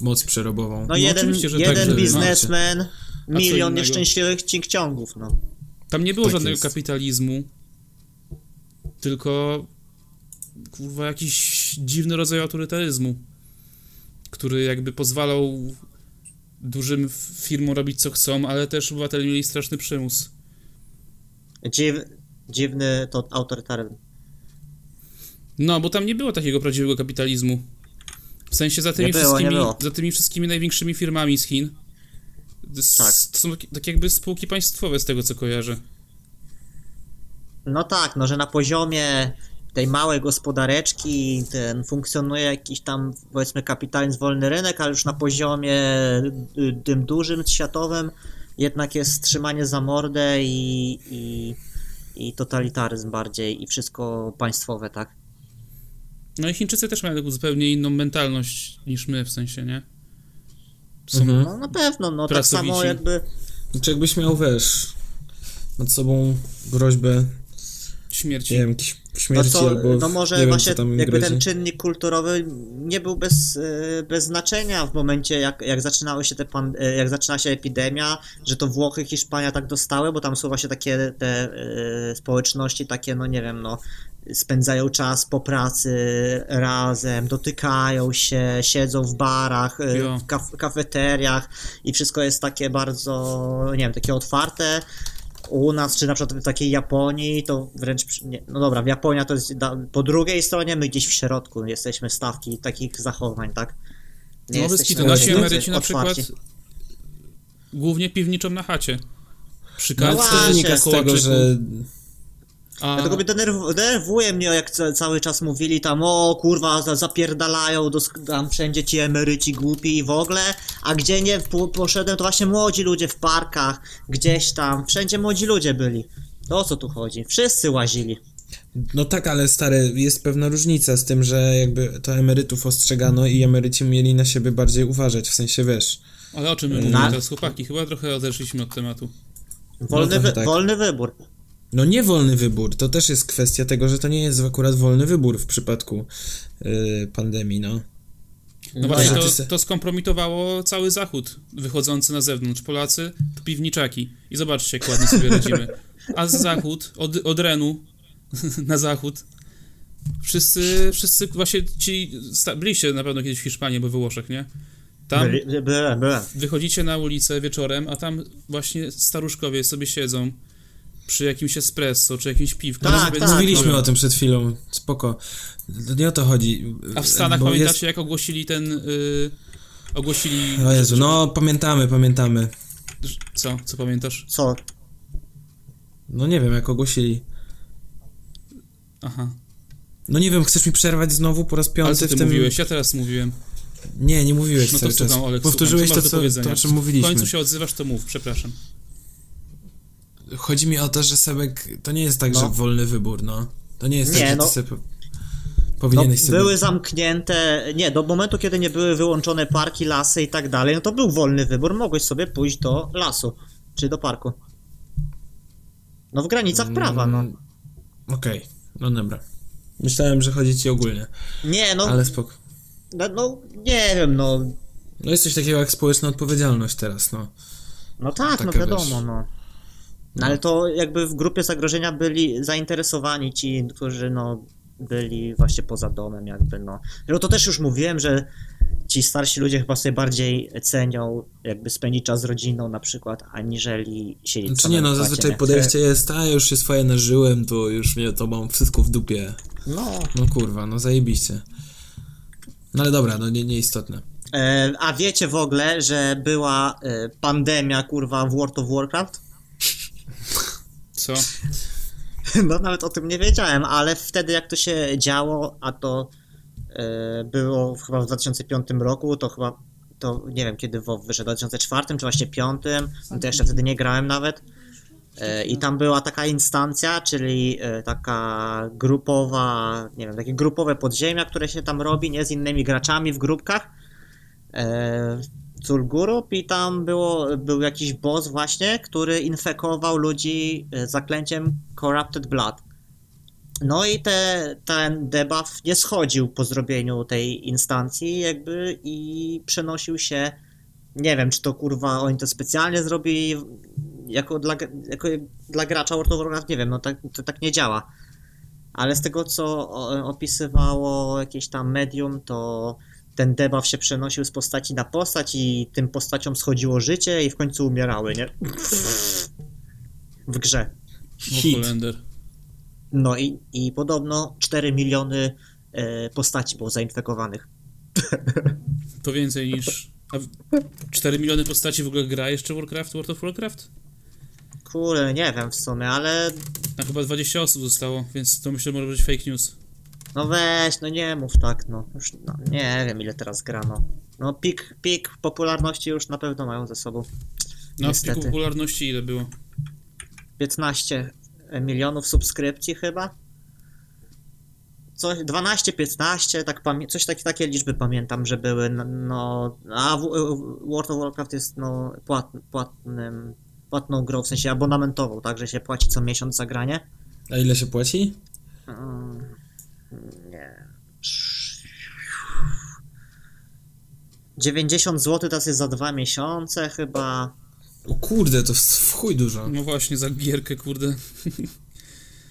moc przerobową. No, No jeden, że jeden tak, biznesmen, milion nieszczęśliwych cinkciągów, no. Tam nie było Tak żadnego jest. kapitalizmu, tylko kurwa jakiś dziwny rodzaj autorytaryzmu, który jakby pozwalał dużym firmom robić co chcą, ale też obywatele mieli straszny przymus. Dziw, dziwny to autorytaryzm. No, bo tam nie było takiego prawdziwego kapitalizmu. W sensie za tymi, było, wszystkimi, za tymi wszystkimi największymi firmami z Chin. Tak. To są takie, tak jakby spółki państwowe z tego co kojarzę. No tak, no że na poziomie tej małej gospodareczki ten funkcjonuje jakiś tam powiedzmy kapitalizm, wolny rynek, ale już na poziomie y, tym dużym, światowym jednak jest trzymanie za mordę i, i, i totalitaryzm bardziej i wszystko państwowe, tak? No i Chińczycy też mają taką zupełnie inną mentalność niż my, w sensie, nie? Są, Mhm. No na pewno, no tak Pracowici. samo jakby Znaczy jakbyś miał, wiesz, nad sobą groźbę śmierci. Nie wiem, No, śmierci co, albo... no może wiem, właśnie jakby grozi. ten czynnik kulturowy nie był bez, e, bez znaczenia w momencie, jak, jak zaczynały się te pan, e, jak zaczyna się epidemia, że to Włochy, Hiszpania tak dostały, bo tam są właśnie takie te e, społeczności takie, no nie wiem, no spędzają czas po pracy razem, dotykają się, siedzą w barach, w kaf- kafeteriach i wszystko jest takie bardzo, nie wiem, takie otwarte. U nas, czy na przykład w takiej Japonii, to wręcz, nie, no dobra, w Japonii to jest da, po drugiej stronie, my gdzieś w środku jesteśmy stawki takich zachowań, tak? Nie No jesteśmy nasi emeryci na przykład otwarci. głównie piwniczą na chacie. Przy No, kartce, właśnie, wynika z tego, że A, Dlatego mnie denerw- denerwuje mnie, jak ca- cały czas mówili tam, o kurwa, za- zapierdalają do, tam wszędzie ci emeryci głupi i w ogóle, a gdzie nie po- poszedłem, to właśnie młodzi ludzie w parkach, gdzieś tam, wszędzie młodzi ludzie byli. To o co tu chodzi? Wszyscy łazili. No tak, ale stary, jest pewna różnica z tym, że jakby to emerytów ostrzegano i emeryci mieli na siebie bardziej uważać, w sensie wiesz. ale o czym my Na- mówimy teraz, chłopaki? Chyba trochę odeszliśmy od tematu. Wolny, trochę wy- tak. wolny wybór. No nie wolny wybór, to też jest kwestia tego, że to nie jest akurat wolny wybór w przypadku yy, pandemii, no. No właśnie, to, to skompromitowało cały Zachód wychodzący na zewnątrz. Polacy to piwniczaki. I zobaczcie, jak ładnie sobie radzimy. A z Zachód, od, od Renu na Zachód, wszyscy, wszyscy właśnie ci... Byliście na pewno kiedyś w Hiszpanii, bo we Włoszech, nie? Tam wychodzicie na ulicę wieczorem, a tam właśnie staruszkowie sobie siedzą przy jakimś espresso, czy jakimś piwku. Tak, tak, Mówiliśmy no. o tym przed chwilą, spoko. To nie o to chodzi. A w Stanach pamiętacie, jest- jak ogłosili ten... Y, ogłosili... O Jezu, no pamiętamy, pamiętamy. Co? Co pamiętasz? Co? No nie wiem, jak ogłosili. Aha. No nie wiem, chcesz mi przerwać znowu po raz Ale piąty co ty w tym... mówiłeś? Ja teraz mówiłem. Nie, nie mówiłeś No to cały czas. słucham, Olek, Powtórzyłeś słucham. to, Co to, o czym W mówiliśmy. końcu się odzywasz, to mów, przepraszam. Chodzi mi o to, że Sebek, to nie jest tak, No. że wolny wybór, no. To nie jest Nie, tak, że no. ty sobie po- No, powinieneś sobie... były zamknięte, nie, do momentu, kiedy nie były wyłączone parki, lasy i tak dalej, no to był wolny wybór, mogłeś sobie pójść do lasu, czy do parku. No w granicach prawa, no. Mm, Okej, no dobra. Myślałem, że chodzi ci ogólnie, Nie, no, ale spoko. no, no nie wiem, no, No jest coś takiego jak społeczna odpowiedzialność teraz, no. no tak, no Taka, wiadomo, wiesz, no. No ale to jakby w grupie zagrożenia byli zainteresowani ci, którzy no byli właśnie poza domem jakby no. No to też już mówiłem, że ci starsi ludzie chyba sobie bardziej cenią jakby spędzić czas z rodziną na przykład, aniżeli siedzieć Znaczy samemu nie, no zazwyczaj nie? podejście jest, a już się swoje nażyłem, to już mnie to mam wszystko w dupie. No, No kurwa, no zajebiście. No ale dobra, no nie, nieistotne. e, a wiecie w ogóle, że była e, pandemia kurwa w World of Warcraft? Co? No nawet o tym nie wiedziałem, ale wtedy jak to się działo, a to e, było chyba w 2005 roku, to chyba to nie wiem kiedy WoW wyszedł, w 2004 czy właśnie 2005, no to jeszcze wtedy nie grałem nawet. E, I tam była taka instancja, czyli e, taka grupowa, nie wiem, takie grupowe podziemia, które się tam robi, nie z innymi graczami w grupkach. Zulgurup i tam było, był jakiś boss właśnie, który infekował ludzi e, zaklęciem Corrupted Blood. No i te, ten debuff nie schodził po zrobieniu tej instancji jakby i przenosił się nie wiem, czy to kurwa oni to specjalnie zrobili jako dla, jako dla gracza World of Warcraft, nie wiem, no tak, to tak nie działa. Ale z tego, co opisywało jakieś tam medium, to ten debuff się przenosił z postaci na postać i tym postaciom schodziło życie i w końcu umierały, nie? W grze. Hit. No i, i podobno 4 miliony e, postaci było zainfekowanych. To więcej niż... A w- 4 miliony postaci w ogóle gra jeszcze Warcraft, World of Warcraft? Kurde, nie wiem w sumie, ale A chyba 20 osób zostało, więc to myślę może być fake news. No weź, no nie mów tak, no. Już, no nie wiem ile teraz grano. No pik, pik popularności już na pewno mają ze sobą. No Niestety. piku popularności ile było? 15 milionów subskrypcji chyba. Coś, 12-15, tak pamię- coś takie, takie liczby pamiętam, że były, no, a w, World of Warcraft jest no płat, płatnym, płatną grą, w sensie abonamentową, tak, że się płaci co miesiąc za granie. A ile się płaci? Mm, Nie. 90 zł teraz jest za dwa miesiące chyba. O kurde, to w chuj dużo. No właśnie, za gierkę, kurde.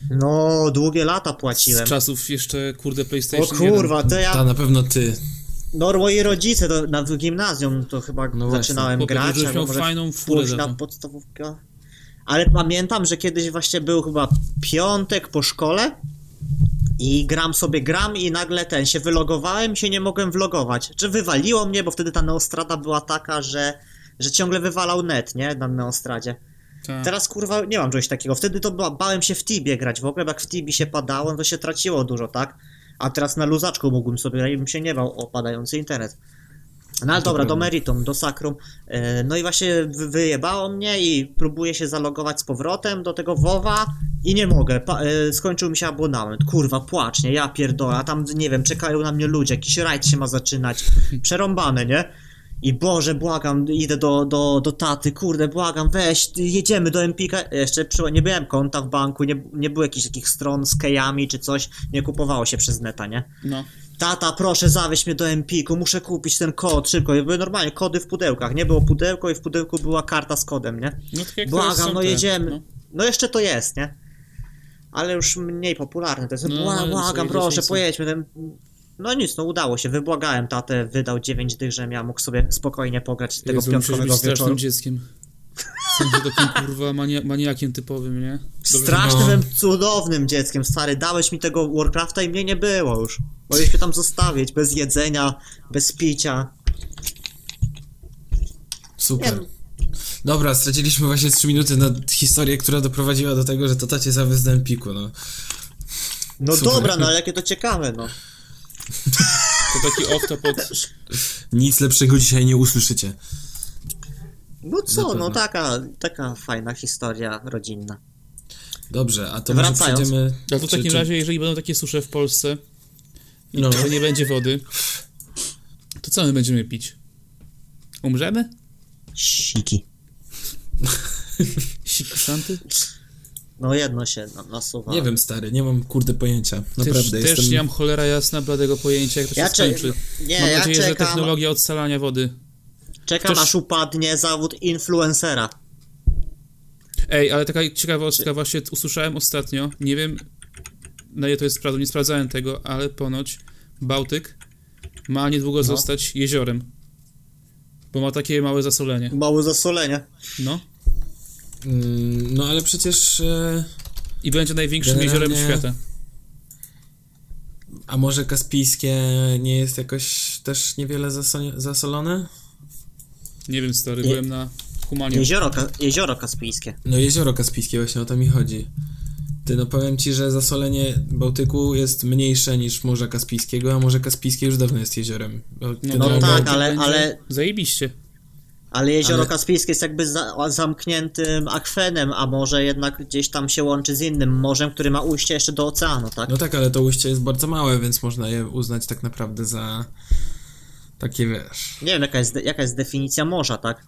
No, długie lata Z płaciłem. czasów jeszcze, kurde, O PlayStation kurwa, to Ta ja. na pewno ty. No, moi rodzice to na gimnazjum to chyba No właśnie. zaczynałem Chłopie, grać. albo miał fajną furę to. podstawówka. Ale pamiętam, że kiedyś właśnie był chyba piątek po szkole i gram sobie gram i nagle ten się wylogowałem się nie mogłem vlogować. Czy wywaliło mnie, bo wtedy ta neostrada była taka, że, że ciągle wywalał net, nie? Na neostradzie. Tak. Teraz kurwa nie mam czegoś takiego. Wtedy to ba bałem się w Tibie grać. W ogóle jak w Tibie się padało, no to się traciło dużo, tak? A teraz na luzaczku mógłbym sobie grać i bym się nie bał o padający internet. No ale dobra, do. Meritum, do Sacrum. E, No i właśnie wy- wyjebało mnie i próbuję się zalogować z powrotem do tego WoWa i nie mogę. Pa e, skończył mi się abonament. Kurwa, płacznie, ja pierdolę. A tam, nie wiem, czekają na mnie ludzie, jakiś rajd się ma zaczynać. Przerąbane, nie? I Boże, błagam, idę do, do, do taty, kurde, błagam, weź, jedziemy do Empika. Jeszcze przy, nie byłem konta w banku, nie, nie było jakichś takich stron z kejami czy coś, nie kupowało się przez neta, nie? No. Tata, proszę zawieź mnie do Empiku, muszę kupić ten kod, szybko. I były normalnie kody w pudełkach, nie było pudełko i w pudełku była karta z kodem, nie? No tak jak Błagam, no jedziemy. no. No jeszcze to jest, nie? Ale już mniej popularne to jest. No, błagam, proszę, pojedźmy. Ten... No nic, no udało się. Wybłagałem tatę, wydał 9 dych, żebym ja mógł sobie spokojnie pograć tego Jezu, piątkowego wieczoru. dzieckiem. Jestem takim, kurwa, mania, maniakiem typowym, nie? Dobrze, Strasznym, no. cudownym dzieckiem, stary. Dałeś mi tego Warcrafta i mnie nie było już. Mogliśmy tam zostawić, bez jedzenia, bez picia. Super. Nie, Dobra, straciliśmy właśnie 3 minuty na historię, która doprowadziła do tego, że to tacie zawiózł do Empiku, no. No Super. dobra, no ale jakie to ciekawe, no. To taki off-top od... Nic lepszego dzisiaj nie usłyszycie. No co, no taka, taka fajna historia rodzinna. Dobrze, a to może Wracając. przejdziemy... A to w czy- takim czy- razie, jeżeli będą takie susze w Polsce i No. że nie będzie wody, to co my będziemy pić? Umrzemy? Siki. Sikszanty? No jedno się na- nasuwa. Nie wiem, stary, nie mam kurde pojęcia. Też, Naprawdę, też jestem... nie mam cholera jasna bladego pojęcia, jak to się Ja cze- skończy. nie, Mam ja nadzieję, że czekam, technologia odsalania wody. Czekam Ktoś- aż upadnie zawód influencera. Ej, ale taka ciekawostka właśnie usłyszałem ostatnio, nie wiem na ile to jest prawdą, nie sprawdzałem tego, ale ponoć Bałtyk ma niedługo zostać jeziorem. Bo ma takie małe zasolenie. Małe zasolenie. No. Mm, No ale przecież... E... I będzie największym Generalnie- jeziorem świata. A może Kaspijskie nie jest jakoś też niewiele zaso- zasolone? Nie wiem, stary, byłem na Humanie. Jezioro, Ka- jezioro Kaspijskie. No jezioro Kaspijskie, właśnie o to mi chodzi. Ty, no powiem ci, że zasolenie Bałtyku jest mniejsze niż Morza Kaspijskiego, a Morze Kaspijskie już dawno jest jeziorem. No, no tak, Bałtyk ale- ale- Zajebiście. Ale jezioro Ale- Kaspijskie jest jakby za- zamkniętym akwenem, a może jednak gdzieś tam się łączy z innym morzem, który ma ujście jeszcze do oceanu, tak? No tak, ale to ujście jest bardzo małe, więc można je uznać tak naprawdę za takie, wiesz... Nie wiem, jaka jest, de- jaka jest definicja morza, tak?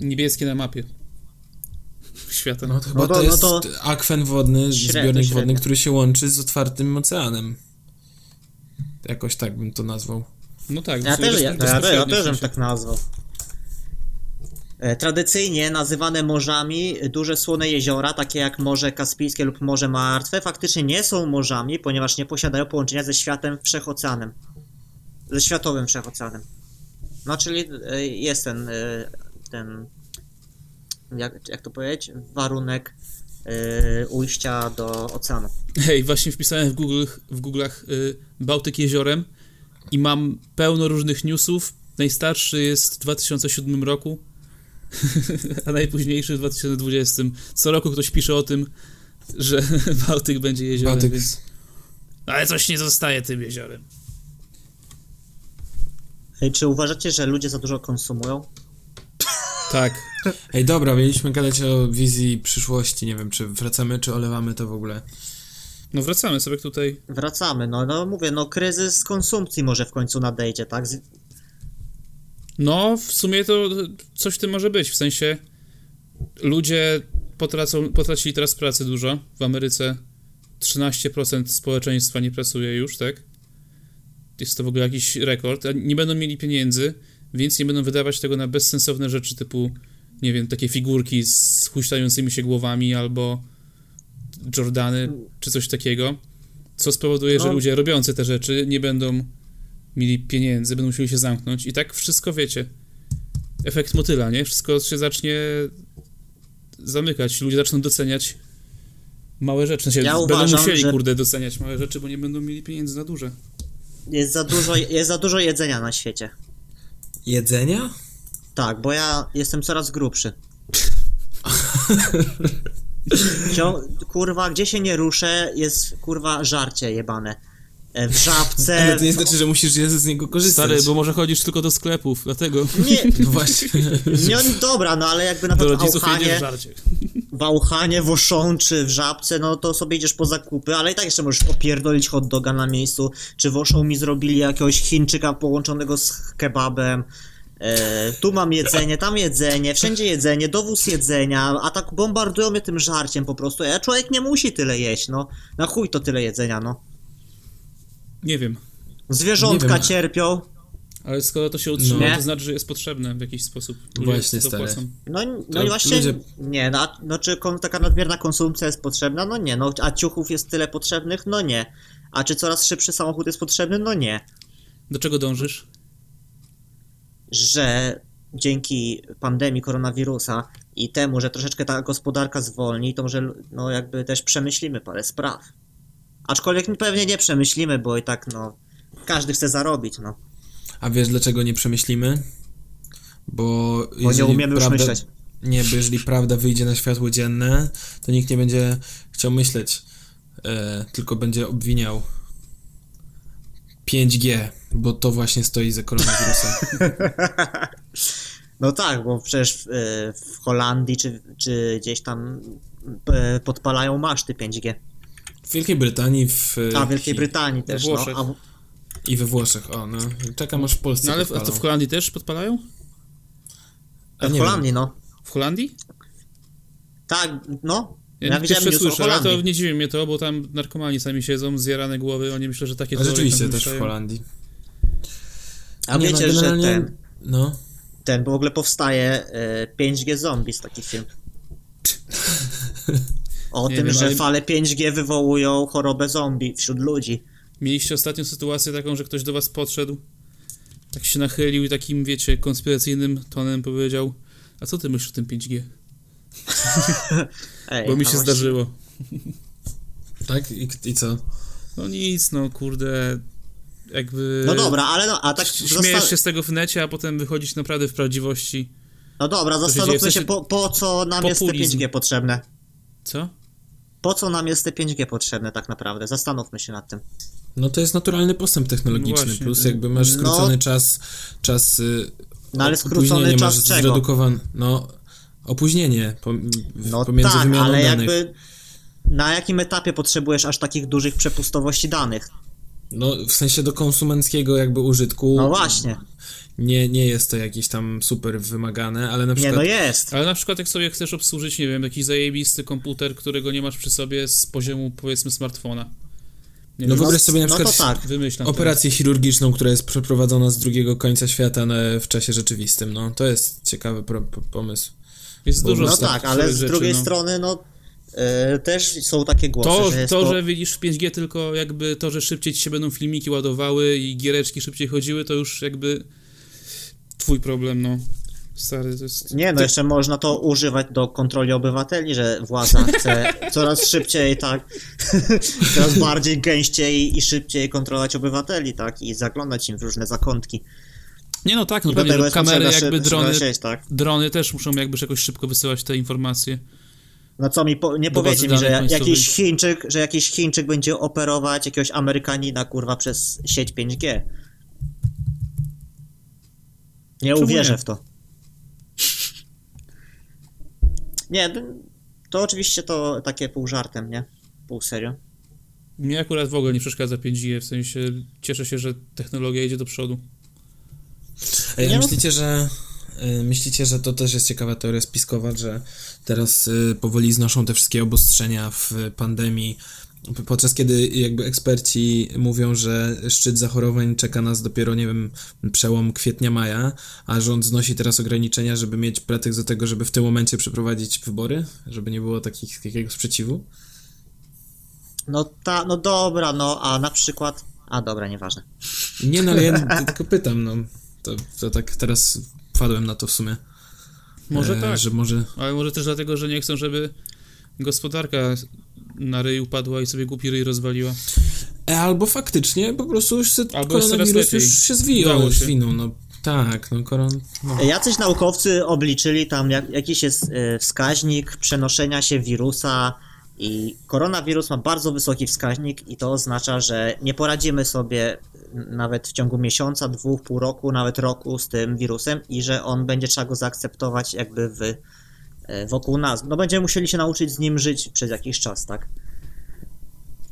Niebieskie na mapie. Świata. No to chyba No to- to no jest to- akwen wodny, Średnio, zbiornik średnio. wodny, który się łączy z otwartym oceanem. Jakoś tak bym to nazwał. No tak. Ja też, ja, ja, ja też bym tak nazwał. E, Tradycyjnie nazywane morzami duże słone jeziora, takie jak Morze Kaspijskie lub Morze Martwe, faktycznie nie są morzami, ponieważ nie posiadają połączenia ze światem wszechoceanem. Ze światowym wszechoceanem. No, czyli e, jest ten, e, ten jak, jak to powiedzieć, warunek e, ujścia do oceanu. Hej, właśnie wpisałem w, Google, w Google'ach y, Bałtyk jeziorem i mam pełno różnych newsów. Najstarszy jest w 2007 roku, a najpóźniejszy w 2020. Co roku ktoś pisze o tym, że Bałtyk będzie jeziorem, Bałtyk- więc... Ale coś nie zostaje tym jeziorem. Ej, Czy uważacie, że ludzie za dużo konsumują? Tak. Ej, dobra, mieliśmy gadać o wizji przyszłości, nie wiem, czy wracamy, czy olewamy to w ogóle. No wracamy sobie tutaj. Wracamy, no, no mówię, no kryzys konsumpcji może w końcu nadejdzie, tak? Z- No, w sumie to coś w tym może być, w sensie ludzie potracą, potracili teraz pracy dużo. W Ameryce 13% społeczeństwa nie pracuje już, tak? Jest to w ogóle jakiś rekord. A Nie będą mieli pieniędzy, więc nie będą wydawać tego na bezsensowne rzeczy typu, nie wiem, takie figurki z huśtającymi się głowami albo Jordany czy coś takiego, co spowoduje, że No. ludzie robiący te rzeczy nie będą mieli pieniędzy, będą musieli się zamknąć i tak wszystko wiecie. Efekt motyla, nie? Wszystko się zacznie zamykać, ludzie zaczną doceniać małe rzeczy. Sensie Ja będą uważam, musieli, że- kurde, doceniać małe rzeczy, bo nie będą mieli pieniędzy na duże. Jest za dużo, jest za dużo jedzenia na świecie. Jedzenia? Tak, bo ja jestem coraz grubszy. Cio- kurwa, gdzie się nie ruszę, jest kurwa żarcie jebane. E, W żabce. Ale to nie znaczy, że musisz z niego korzystać. Stary, bo może chodzisz tylko do sklepów, dlatego Nie, No właśnie. nie, dobra, no ale jakby na do przykład w Auchanie, żarcie. w Auchanie, w w Żabce, no to sobie idziesz po zakupy, ale i tak jeszcze możesz opierdolić hot doga na miejscu. Czy w mi zrobili jakiegoś Chińczyka połączonego z kebabem. E, tu mam jedzenie, tam jedzenie, wszędzie jedzenie, dowóz jedzenia, a tak bombardują mnie tym żarciem po prostu. A człowiek nie musi tyle jeść, no. Na chuj to tyle jedzenia, no. Nie wiem, Zwierzątka Nie wiem. cierpią. ale skoro to się utrzymuje, No. to znaczy, że jest potrzebne w jakiś sposób. Właśnie, to stary. płacą. No, no To i właśnie, ludzie- nie, no, no czy kon, taka nadmierna konsumpcja jest potrzebna? No nie, no, a ciuchów jest tyle potrzebnych? No nie. A czy coraz szybszy samochód jest potrzebny? No nie. Do czego dążysz? Że dzięki pandemii koronawirusa i temu, że troszeczkę ta gospodarka zwolni, to może no jakby też przemyślimy parę spraw. Aczkolwiek pewnie nie przemyślimy, bo i tak no każdy chce zarobić, no. A wiesz dlaczego nie przemyślimy? Bo, Bo nie umiemy już prawda, myśleć. Nie, bo jeżeli prawda wyjdzie na światło dzienne, to nikt nie będzie chciał myśleć, e, tylko będzie obwiniał 5G, bo to właśnie stoi za koronawirusem. No tak, bo przecież w, e, w Holandii czy, czy gdzieś tam e, podpalają maszty 5G. W Wielkiej Brytanii w, A w Wielkiej Brytanii też, no. Włoszech. A w, i we Włoszech, o no. Czekam aż w Polsce No ale a to podpalą. w Holandii też podpalają? A w Holandii, no. W Holandii? Tak, no. Ja, Ja pierwsze słyszę, ale to nie dziwi mnie to, bo tam narkomani sami siedzą, zjarane głowy, oni myślą, że takie A rzeczywiście tam też w. Holandii. A Nie, no, wiecie, że generalnie- ten, No. ten, bo w ogóle powstaje e, 5G Zombies, taki film. O Nie tym, wiem, że ale- fale 5G wywołują chorobę zombie wśród ludzi. Mieliście ostatnią sytuację taką, że ktoś do was podszedł, tak się nachylił i takim, wiecie, konspiracyjnym tonem powiedział a co ty myślisz o tym 5G? Ej, Bo mi się właśnie- zdarzyło. Tak? I, I co? No nic, no kurde, jakby... No dobra, ale no, a tak Śmiejesz się z tego w necie, a potem wychodzić naprawdę w prawdziwości. No dobra, się dzieje? W zastanówmy sensie się, po, po co nam jest te populizm. 5G potrzebne. Co? Po co nam jest te 5G potrzebne tak naprawdę? Zastanówmy się nad tym. No to jest naturalny postęp technologiczny, No właśnie. plus jakby masz No. skrócony czas, czas y, No ale skrócony czas czego? zredukowany, no opóźnienie po, No pomiędzy tak, wymianą ale danych. jakby na jakim etapie potrzebujesz aż takich dużych przepustowości danych? No w sensie do konsumenckiego jakby użytku No właśnie. Nie, nie jest to jakieś tam super wymagane, ale na Nie, przykład no jest. Ale na przykład jak sobie chcesz obsłużyć, nie wiem, jakiś zajebisty komputer, którego nie masz przy sobie z poziomu, powiedzmy, smartfona. Nie No wiem, wyobraź sobie na no przykład tak. operację chirurgiczną, która jest przeprowadzona z drugiego końca świata na, w czasie rzeczywistym, no to jest ciekawy pro, po, pomysł. teraz. Jest dużo No tak, ale z rzeczy, drugiej no. strony, no e, też są takie głosy, To, że to, to... że widzisz w 5G tylko jakby to, że szybciej ci się będą filmiki ładowały i giereczki szybciej chodziły, to już jakby twój problem, no. Stary, to jest... Nie, no jeszcze można to używać do kontroli obywateli, że władza chce coraz szybciej, tak, coraz bardziej gęściej i szybciej kontrolować obywateli, tak, i zaglądać im w różne zakątki. Nie no tak, no I pewnie, kamery jakby drony, sieć, tak. drony też muszą jakby jakoś szybko wysyłać te informacje. No co mi, po, nie powiecie mi, że jakiś. Chińczyk, że jakiś Chińczyk będzie operować jakiegoś Amerykanina, kurwa, przez sieć 5G. Nie Czemu uwierzę nie? w to. Nie, to- to oczywiście to takie pół żartem, nie? Pół serio. Mnie akurat w ogóle nie przeszkadza 5G, w sensie cieszę się, że technologia idzie do przodu. Ej, Nie a no- myślicie, że y, myślicie, że to też jest ciekawa teoria spiskowa, że teraz y, powoli znoszą te wszystkie obostrzenia w pandemii, podczas kiedy jakby eksperci mówią, że szczyt zachorowań czeka nas dopiero, nie wiem, przełom kwietnia-maja, a rząd znosi teraz ograniczenia, żeby mieć pretekst do tego, żeby w tym momencie przeprowadzić wybory, żeby nie było takich, takiego sprzeciwu? No ta, no dobra, no a na przykład... A dobra, nieważne. Nie no, ale ja tylko pytam, no. To, to tak teraz wpadłem na to w sumie. Może e, tak, Że może... ale może też dlatego, że nie chcą, żeby gospodarka na ryj upadła i sobie głupi ryj rozwaliła. E, Albo faktycznie po prostu już se Albo koronawirus już się zwijał, się. zwinął, no. Tak, no koron... No. Jacyś naukowcy obliczyli tam jak, jakiś jest e, wskaźnik przenoszenia się wirusa i koronawirus ma bardzo wysoki wskaźnik i to oznacza, że nie poradzimy sobie nawet w ciągu miesiąca, dwóch, pół roku, nawet roku z tym wirusem i że on będzie trzeba go zaakceptować jakby w, e, wokół nas. No będziemy musieli się nauczyć z nim żyć przez jakiś czas, tak?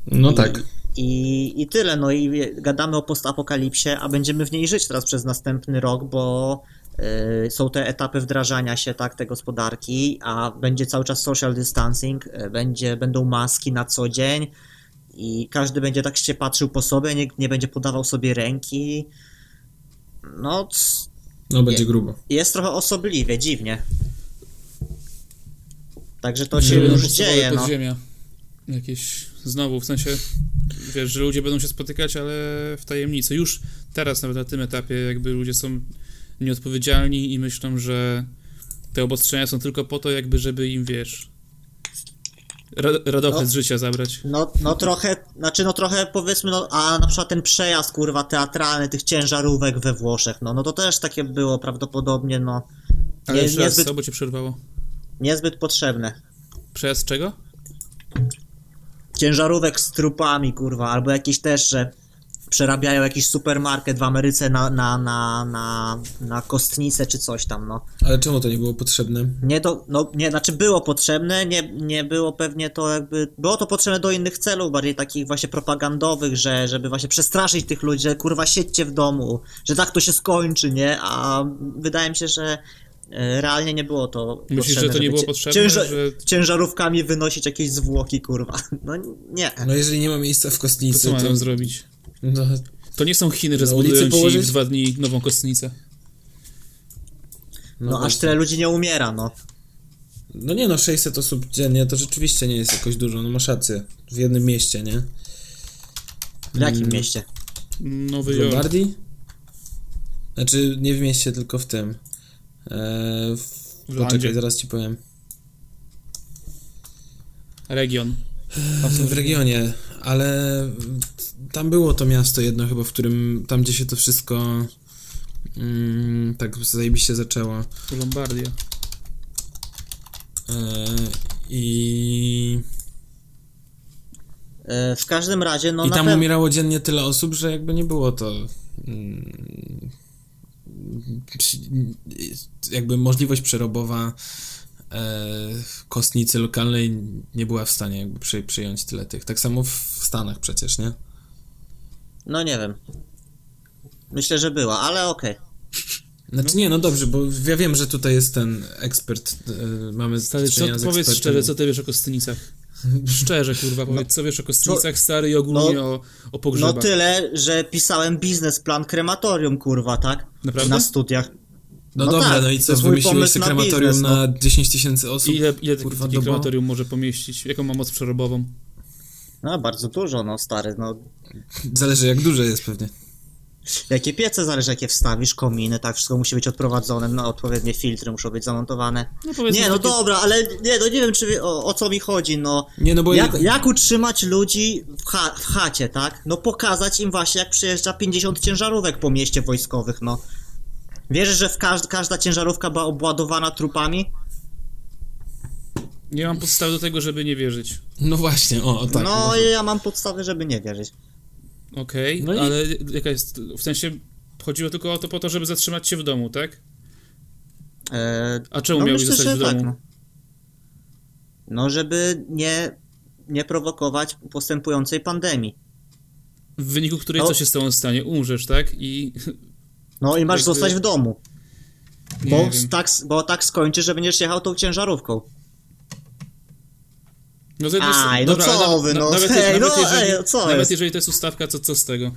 No I- tak. I, I tyle, no i gadamy o postapokalipsie, a będziemy w niej żyć teraz przez następny rok, bo y, są te etapy wdrażania się tak tej gospodarki, a będzie cały czas social distancing, y, będzie, będą maski na co dzień i każdy będzie tak się patrzył po sobie, nikt nie będzie podawał sobie ręki. No, c- No będzie grubo. jest trochę osobliwie, dziwnie. Także to się już dzieje, no. podziemia. Jakieś znowu, w sensie, wiesz, że ludzie będą się spotykać, ale w tajemnicy. Już teraz, nawet na tym etapie, jakby ludzie są nieodpowiedzialni i myślą, że te obostrzenia są tylko po to, jakby, żeby im, wiesz, ra radochę No. z życia zabrać. No, no trochę, znaczy no trochę powiedzmy, no, a na przykład ten przejazd, kurwa, teatralny tych ciężarówek we Włoszech, no, no to też takie było prawdopodobnie, no, Ale nie, jeszcze raz, niezbyt, co, bo cię przerwało? Niezbyt potrzebne. Przejazd czego? Ciężarówek z trupami, kurwa, albo jakieś też, że przerabiają jakiś supermarket w Ameryce na, na, na, na, na kostnicę czy coś tam, no. Ale czemu to nie było potrzebne? Nie do, no nie, znaczy było potrzebne, nie, nie było pewnie to jakby, było to potrzebne do innych celów, bardziej takich właśnie propagandowych, że, żeby właśnie przestraszyć tych ludzi, że kurwa siedźcie w domu, że tak to się skończy, nie, a wydaje mi się, że realnie nie było to Myślisz, potrzebne, że to nie było potrzebne, cięża- że- ciężarówkami wynosić jakieś zwłoki, kurwa, no nie. No jeżeli nie ma miejsca w To kostnicy, co mają to... zrobić? no, To nie są Chiny, że ulicy zbudują ci położyć? w dwa dni nową kostnicę. No, aż właśnie. tyle ludzi nie umiera, no. No nie no, 600 osób dziennie to rzeczywiście nie jest jakoś dużo, no masz rację. W jednym mieście, nie? W jakim Mm. mieście? Nowy W Jork. Lombardii? Znaczy, nie w mieście, tylko w tym. Eee. Poczekaj, zaraz ci powiem. Region. W regionie, ale tam było to miasto jedno chyba, w którym, tam gdzie się to wszystko mm, tak zajebiście zaczęło. Lombardia. Eee, I, E, w każdym razie, no I na tam pewno... umierało dziennie tyle osób, że jakby nie było to mm, jakby możliwość przerobowa e, kostnicy lokalnej nie była w stanie jakby przy, przyjąć tyle tych. Tak samo w Stanach przecież, nie? No nie wiem. Myślę, że była, ale okej. Znaczy nie, no dobrze, bo ja wiem, że tutaj jest ten ekspert, e, mamy Stary, co, powiedz ekspertem. szczerze, co ty wiesz o kostnicach? Szczerze, kurwa, powiedz, co wiesz o kostnicach, stary, i ogólnie no- o, o No pogrzebach. tyle, że pisałem biznesplan krematorium, kurwa, tak? Naprawdę? Na studiach. No, No dobra, tak, no i to co, wymyśliłeś sobie na krematorium biznes, no. na 10 tysięcy osób? Ile, ile Kurwa, takie krematorium może pomieścić? Jaką ma moc przerobową? No bardzo dużo, no stary, no. Zależy jak duże jest pewnie. Jakie piece zależy, jakie wstawisz, kominy, tak, wszystko musi być odprowadzone, no odpowiednie filtry muszą być zamontowane. No Nie, no takie- dobra, ale nie, no nie wiem, czy wie- o, o co mi chodzi, no. Nie, no bo Jak, ja- jak utrzymać ludzi w, cha w chacie, tak? No pokazać im właśnie, jak przyjeżdża 50 ciężarówek po mieście wojskowych, no. Wierzysz, że w każd każda ciężarówka była obładowana trupami? Nie mam podstaw do tego, żeby nie wierzyć. No właśnie, o, tak. no ja mam podstawy, żeby nie wierzyć. Okej, No i- ale jaka jest... W sensie chodziło tylko o to po to, żeby zatrzymać się w domu, tak? E, A czemu no miałbyś myślę, zostać w tak, domu? no. no, żeby nie, nie prowokować postępującej pandemii. W wyniku której No. co się z tobą stanie? Umrzesz, tak? I No i masz Jakby- zostać w domu. Nie Bo tak, bo tak skończy, że będziesz jechał tą ciężarówką. No, z jednej Aj, no dobra, co ale wy, no, nawet, hej, nawet, no, jeżeli, ej, co nawet jest? jeżeli to jest ustawka, to co z tego?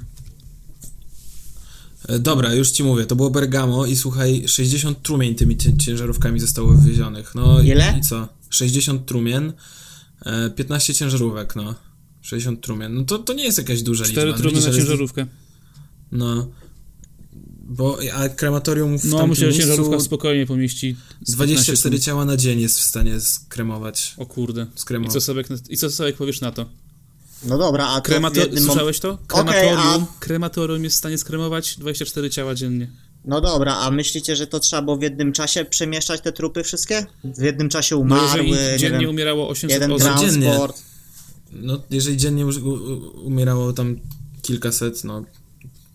E, Dobra, już ci mówię, to było Bergamo i słuchaj, 60 trumień tymi cię- ciężarówkami zostało wywiezionych. No i- Ile? i co? 60 trumien, e, 15 ciężarówek, no. 60 trumien. No to, to nie jest jakaś duża Cztery liczba. trumny Widzisz, na ale jest- ciężarówkę. No. Bo, a krematorium w No, myślę, że ciężarówka spokojnie pomieści z 24 15 ciała na dzień jest w stanie skremować. O kurde. Skremował. I co, sobie, I co sobie powiesz na to? No dobra, a to w Kremato- jednym mom- Słyszałeś to? Krematorium, a- krematorium jest w stanie skremować 24 ciała dziennie. No dobra, a myślicie, że to trzeba było w jednym czasie przemieszczać te trupy wszystkie? W jednym czasie No umarły, jeżeli nie dziennie wiem, umierało 800 jeden osób, dziennie. No, jeżeli dziennie umierało tam kilkaset, no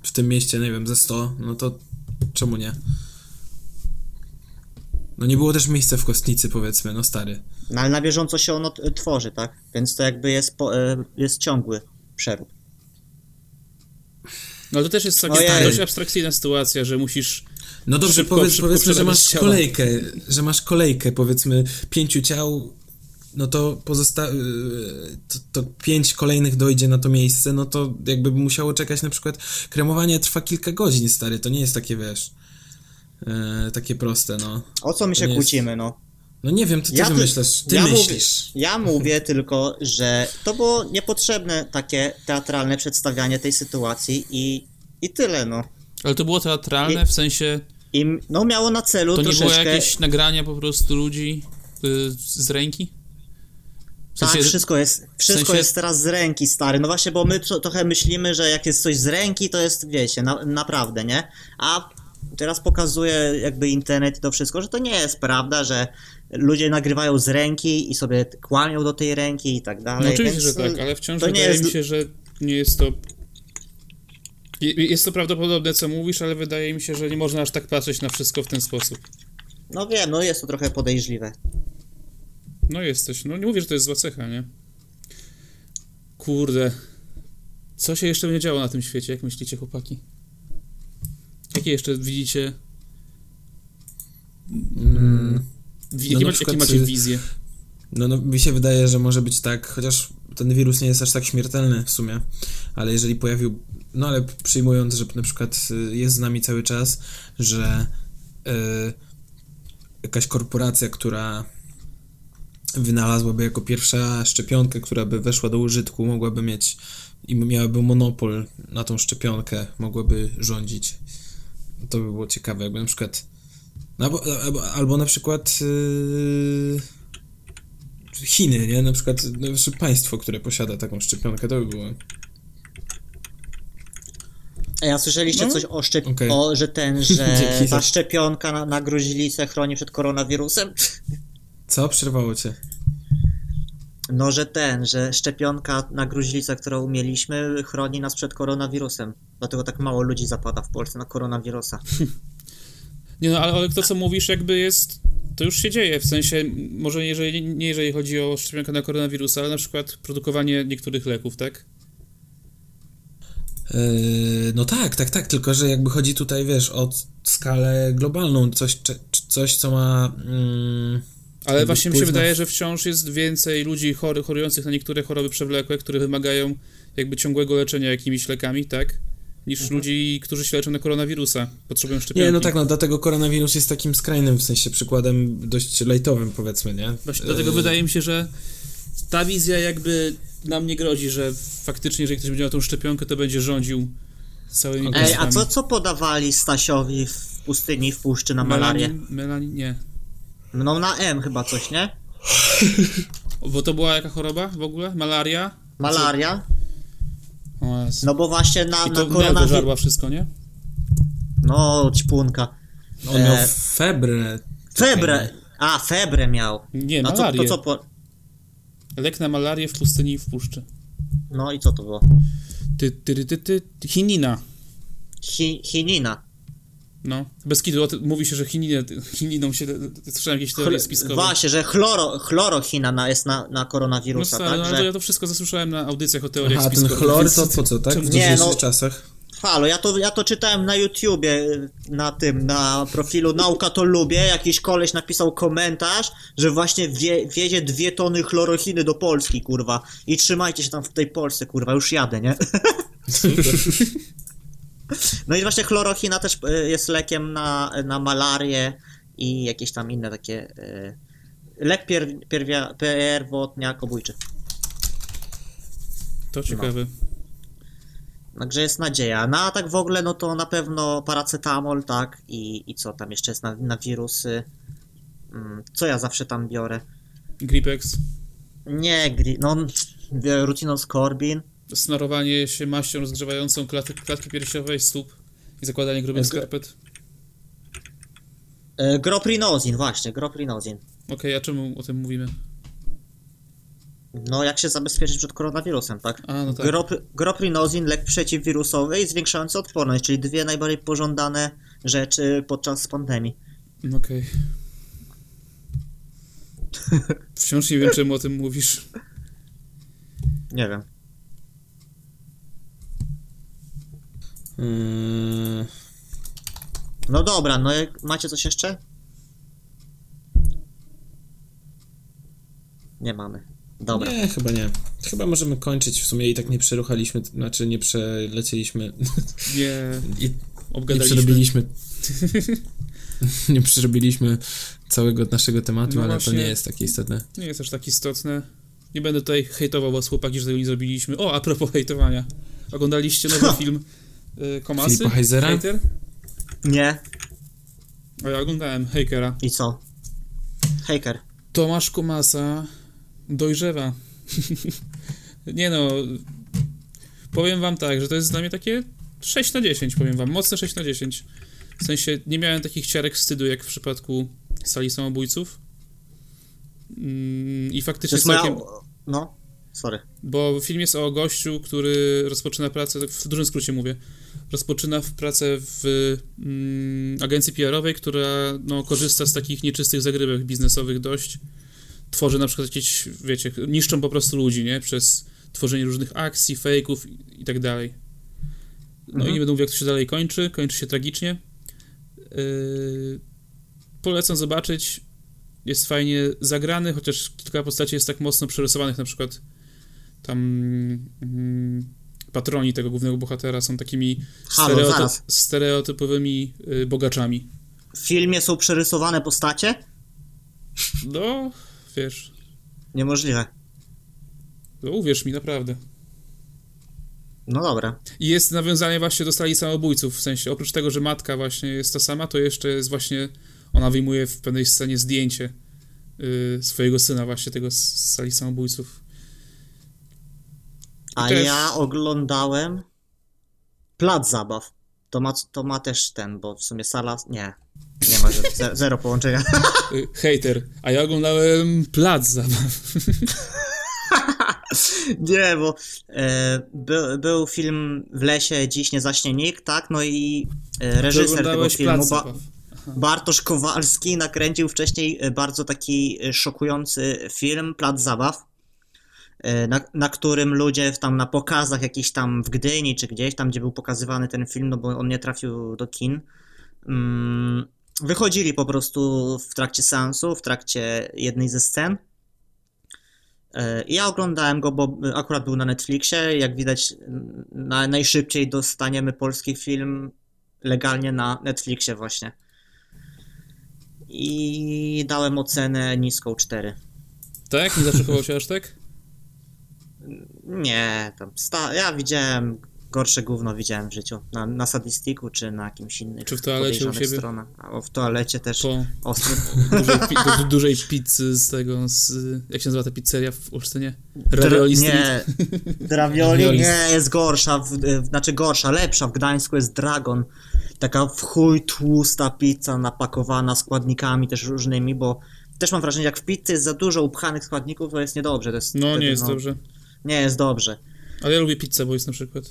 w tym mieście, nie wiem, ze 100, no to czemu nie? No nie było też miejsca w kostnicy, powiedzmy, no stary. No ale na bieżąco się ono tworzy, tak? Więc to jakby jest, po, e, jest ciągły przerób. no to też jest taka Ojej. dość abstrakcyjna sytuacja, że musisz No dobrze, Szybko- powiedz, szybko powiedzmy, że masz ciała. kolejkę, że masz kolejkę, powiedzmy, pięciu ciał, no to pozosta... y, To, to pięć kolejnych dojdzie na to miejsce, no to jakby musiało czekać na przykład, kremowanie trwa kilka godzin, stary, to nie jest takie, wiesz, e, takie proste, no. O co my To się nie jest- kłócimy, no? No nie wiem, to ty Ja ty- wymyślasz, ty ja mówię- myślisz. Ja mówię tylko, że to było niepotrzebne takie teatralne przedstawianie tej sytuacji i, i tyle, no. Ale to było teatralne, I- w sensie I no miało na celu to nie było troszeczkę... jakieś nagrania po prostu ludzi y, z ręki? W Tak, sensie, wszystko jest, wszystko sensie- jest teraz z ręki, stary. No właśnie, bo my tro, trochę myślimy, że jak jest coś z ręki, to jest, wiecie, na, naprawdę, nie? A teraz pokazuje jakby internet i to wszystko, że to nie jest prawda, że ludzie nagrywają z ręki i sobie kłamią do tej ręki i tak dalej. No oczywiście, że tak, ale wciąż wydaje jest- mi się, że nie jest to... Je- Jest to prawdopodobne, co mówisz, ale wydaje mi się, że nie można aż tak patrzeć na wszystko w ten sposób. No wiem, no jest to trochę podejrzliwe. No jesteś, no nie mówię, że to jest zła cecha, nie? Kurde. Co się jeszcze będzie działo na tym świecie, jak myślicie, chłopaki? Jakie jeszcze widzicie... Mm, No jakie, na macie, jakie macie y, wizje? No, no, mi się wydaje, że może być tak, chociaż ten wirus nie jest aż tak śmiertelny w sumie, ale jeżeli pojawił, no ale przyjmując, że na przykład y, jest z nami cały czas, że y, jakaś korporacja, która wynalazłaby jako pierwsza szczepionkę, która by weszła do użytku, mogłaby mieć i miałaby monopol na tą szczepionkę, mogłaby rządzić. To by było ciekawe, jakby na przykład no, albo, albo, albo na przykład yy, Chiny, nie? Na przykład no, znaczy państwo, które posiada taką szczepionkę, to by było. A słyszeliście No. coś o, szczep... Okej. o że ten, że ta szczepionka na, na gruźlicę chroni przed koronawirusem? Co? Przerwało cię. No, że ten, że szczepionka na gruźlicę, którą mieliśmy, chroni nas przed koronawirusem. Dlatego tak mało ludzi zapada w Polsce na koronawirusa. Nie no, ale, ale to, co mówisz, jakby jest... To już się dzieje, w sensie, może jeżeli, nie jeżeli chodzi o szczepionkę na koronawirusa, ale na przykład produkowanie niektórych leków, tak? Yy, no tak, tak, tak, tylko że jakby chodzi tutaj, wiesz, o skalę globalną, coś, coś co ma... Mm, Ale właśnie mi się wydaje, że wciąż jest więcej ludzi chory, chorujących na niektóre choroby przewlekłe, które wymagają jakby ciągłego leczenia jakimiś lekami, tak? Niż ludzi, którzy się leczą na koronawirusa, potrzebują szczepionki. nie, no tak, no dlatego koronawirus jest takim skrajnym, w sensie przykładem dość lajtowym, powiedzmy, nie? Właśnie dlatego Yy, wydaje mi się, że ta wizja jakby nam nie grozi, że faktycznie, jeżeli ktoś będzie miał tą szczepionkę, to będzie rządził całymi. Ej, a co, co podawali Stasiowi w pustyni, w puszczy na malarię? Melanin, melanin, nie. No na M chyba coś, nie? Bo to była jaka choroba w ogóle? Malaria? Malaria? O Jezu. No bo właśnie na, I na to żarła wszystko, nie? No, ćpunka. On miał e, febrę. Febrę! A, febrę miał. Nie, No co, malarię. to co po... Lek na malarię w pustyni i w puszczy. No i co to było? Ty, ty, ty, ty, ty, chinina. Chi, chinina. No, bez kitu, mówi się, że chininę, chininą się, słyszałem jakieś teorie spiskowe. Właśnie, że chloro, chlorochina na, jest na, na No koronawirusa, stary, tak? no, że... ja to wszystko zasłyszałem na audycjach o teoriach Aha, ten spiskowych. chlor więc- to po co, tak? W dzisiejszych no- czasach. Halo, ja to, ja to czytałem na YouTubie, na tym, na profilu Nauka to lubię, jakiś koleś napisał komentarz, że właśnie wie, wiezie dwie tony chlorochiny do Polski, kurwa. I trzymajcie się tam w tej Polsce, kurwa, już jadę, nie? No i właśnie chlorochina też y, jest lekiem na, na malarię i jakieś tam inne takie... y, Lek pier, pierwia, pierwotniakobójczy. To ciekawe. Także jest nadzieja. No a tak w ogóle, no to na pewno paracetamol, tak? I, i co tam jeszcze jest na, na wirusy? Mm, Co ja zawsze tam biorę? Gripex, Nie, gri- no Scorbin. Snarowanie się maścią rozgrzewającą klatki, klatki piersiowej, stóp i zakładanie grubych Gr- skarpet. E, Groprinozin, właśnie, groprinozin. Okej, a czemu o tym mówimy? No jak się zabezpieczyć przed koronawirusem, tak? A, no tak. Grop, groprinozin, lek przeciwwirusowy i zwiększający odporność, czyli dwie najbardziej pożądane rzeczy podczas pandemii. Okej. Wciąż nie wiem, czemu o tym mówisz. Nie wiem. Yy, No dobra, no jak- macie coś jeszcze? Nie mamy. Dobra. Nie, chyba nie. Chyba możemy kończyć. W sumie i tak nie przeruchaliśmy, znaczy nie przelecieliśmy Nie, i nie przerobiliśmy. nie przerobiliśmy całego naszego tematu, No ale właśnie. to nie jest takie istotne. Nie jest aż tak istotne. Nie będę tutaj hejtował was chłopaki, że tego nie zrobiliśmy. O, a propos hejtowania. Oglądaliście nowy film y, Komasy? Filipa Heisera? Hater? Nie. A ja oglądałem Hejkera. I co? Haker. Tomasz Komasa dojrzewa. nie no, powiem wam tak, że to jest dla mnie takie 6 na 10, powiem wam, mocne 6 na 10. W sensie nie miałem takich ciarek wstydu jak w przypadku sali samobójców. Mm, I faktycznie jest moja... całkiem, No. Sorry. bo film jest o gościu, który rozpoczyna pracę, tak w dużym skrócie mówię, rozpoczyna pracę w mm, agencji PR-owej, która no, korzysta z takich nieczystych zagrywek biznesowych dość. Tworzy na przykład jakieś, wiecie, niszczą po prostu ludzi, nie? Przez tworzenie różnych akcji, fejków i, i tak dalej. No Mhm. i nie będę mówił, jak to się dalej kończy. Kończy się tragicznie. Yy, polecam zobaczyć. Jest fajnie zagrany, chociaż kilka postaci jest tak mocno przerysowanych, na przykład tam mm, patroni tego głównego bohatera są takimi Halo, stereoty- stereotypowymi y, bogaczami. W filmie są przerysowane postacie? No, wiesz, Niemożliwe. no uwierz mi, naprawdę. No dobra. I jest nawiązanie właśnie do stali samobójców, w sensie oprócz tego, że matka właśnie jest ta sama, to jeszcze jest właśnie, ona wyjmuje w pewnej scenie zdjęcie y, swojego syna właśnie tego z z sali samobójców. A też- ja oglądałem Plac Zabaw. To ma, to ma też ten, bo w sumie sala... Nie. Nie ma ze- ze- zero połączenia. Y, Hater, a ja oglądałem Plac Zabaw. Nie, bo e, by, był film W lesie dziś nie zaśnie nikt, tak? No i e, reżyser tego filmu, ba. Bartosz Kowalski, nakręcił wcześniej e, bardzo taki e, szokujący film Plac Zabaw, na, na którym ludzie tam na pokazach jakichś tam w Gdyni czy gdzieś tam, gdzie był pokazywany ten film, no bo on nie trafił do kin, mm, wychodzili po prostu w trakcie seansu, w trakcie jednej ze scen. E, Ja oglądałem go, bo akurat był na Netflixie. Jak widać, na, najszybciej dostaniemy polski film legalnie na Netflixie właśnie. I dałem ocenę niską 4. Tak? Nie zaczekował się aż tak? Nie, tam sta- ja widziałem gorsze gówno widziałem w życiu. Na, na Sadistiku czy na jakimś innym. Czy w toalecie u siebie? stronach. A w toalecie też Po ostry. dużej, pi- do dużej pizzy z tego, z, jak się nazywa ta pizzeria w Olsztynie? Ravioli Street. Nie, Ravioli nie, jest gorsza, w, znaczy gorsza, lepsza. W Gdańsku jest Dragon. Taka w chuj tłusta pizza napakowana składnikami też różnymi, bo też mam wrażenie, jak w pizzy jest za dużo upchanych składników, to jest niedobrze. To jest No, wtedy, nie jest dobrze. Nie jest dobrze. Ale ja lubię Pizza Boys na przykład.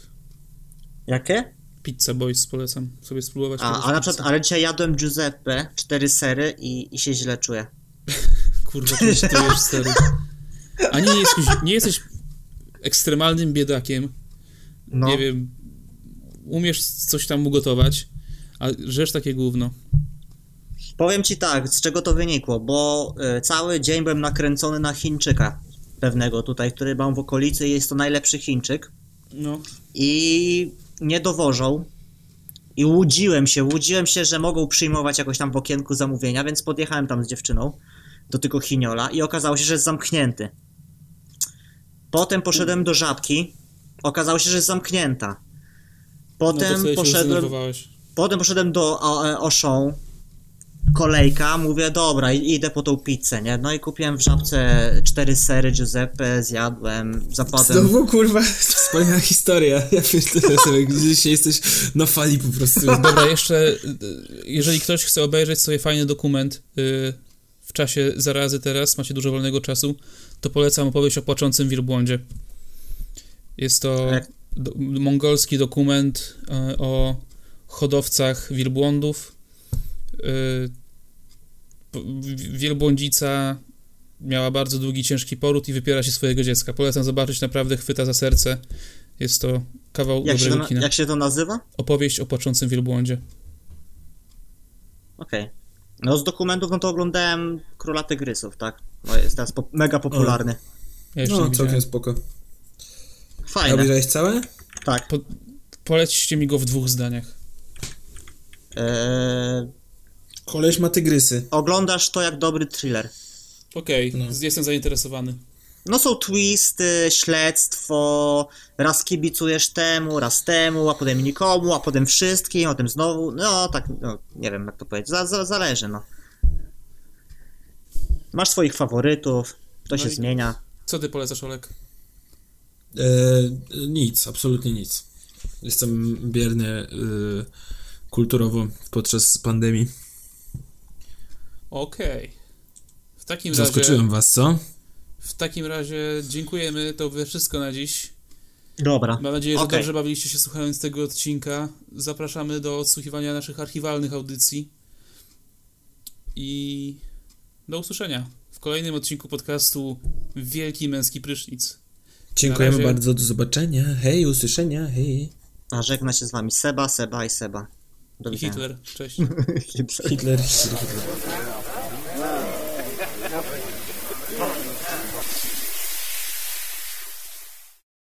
Jakie? Pizza Boys polecam sobie spróbować. A, a na przykład, ale dzisiaj jadłem Giuseppe, cztery sery i, i się źle czuję. Kurwa, ty się czujesz stary. A nie jesteś, nie jesteś ekstremalnym biedakiem. No, Nie wiem. umiesz coś tam ugotować, a żesz takie gówno. Powiem ci tak, z czego to wynikło, bo y, cały dzień byłem nakręcony na Chińczyka pewnego tutaj, który mam w okolicy jest to najlepszy Chińczyk No. i nie dowożą i łudziłem się, łudziłem się, że mogą przyjmować jakoś tam w okienku zamówienia, więc podjechałem tam z dziewczyną do tego Chiniola i okazało się, że jest zamknięty. Potem poszedłem do Żabki, okazało się, że jest zamknięta. no Potem się poszedłem. Potem poszedłem do e, Auchan, kolejka, mówię, dobra, i- idę po tą pizzę, nie? No i kupiłem w żabce cztery sery Giuseppe, zjadłem, zapadłem... Znowu, kurwa, wspaniała historia. Ja pierdolę sobie, gdzieś jesteś na fali po prostu. Dobra, jeszcze, jeżeli ktoś chce obejrzeć sobie fajny dokument y, w czasie zarazy teraz, macie dużo wolnego czasu, to polecam opowieść o płaczącym wielbłądzie. Jest to Jak- do, mongolski dokument y, o hodowcach wielbłądów. Y, wielbłądzica miała bardzo długi, ciężki poród i wypiera się swojego dziecka. Polecam zobaczyć, naprawdę chwyta za serce. Jest to kawał Jak się, to, dobrego na- kina. jak się to nazywa? Opowieść o płaczącym wielbłądzie. Okej. No z dokumentów, no to oglądałem Króla Tygrysów, tak? No jest teraz po, mega popularny. Ja jeszcze No, widziałem. całkiem spoko. Fajne, obejrzałeś całe? tak. Po, polećcie mi go w dwóch zdaniach. Eee, Koleś ma tygrysy. oglądasz to jak dobry thriller. Okej, No. jestem zainteresowany. No są twisty, śledztwo, raz kibicujesz temu, raz temu, a potem nikomu, a potem wszystkim, a potem znowu, no tak, no, nie wiem jak to powiedzieć, za, za, zależy, no. Masz swoich faworytów, to No się zmienia. Co ty polecasz, Olek? E, nic, absolutnie nic. Jestem bierny e, kulturowo podczas pandemii. Okej. W takim razie... Zaskoczyłem was, co? W takim razie dziękujemy, to by wszystko na dziś. Dobra, Mam nadzieję, że Okej. dobrze bawiliście się słuchając tego odcinka. Zapraszamy do odsłuchiwania naszych archiwalnych audycji. I do usłyszenia w kolejnym odcinku podcastu Wielki Męski Prysznic. Dziękujemy razie. bardzo, do zobaczenia. Hej, usłyszenia, hej. a żegna się z wami Seba, Seba i Seba. Do I widzenia. Hitler. Cześć. Hitler, Hitler.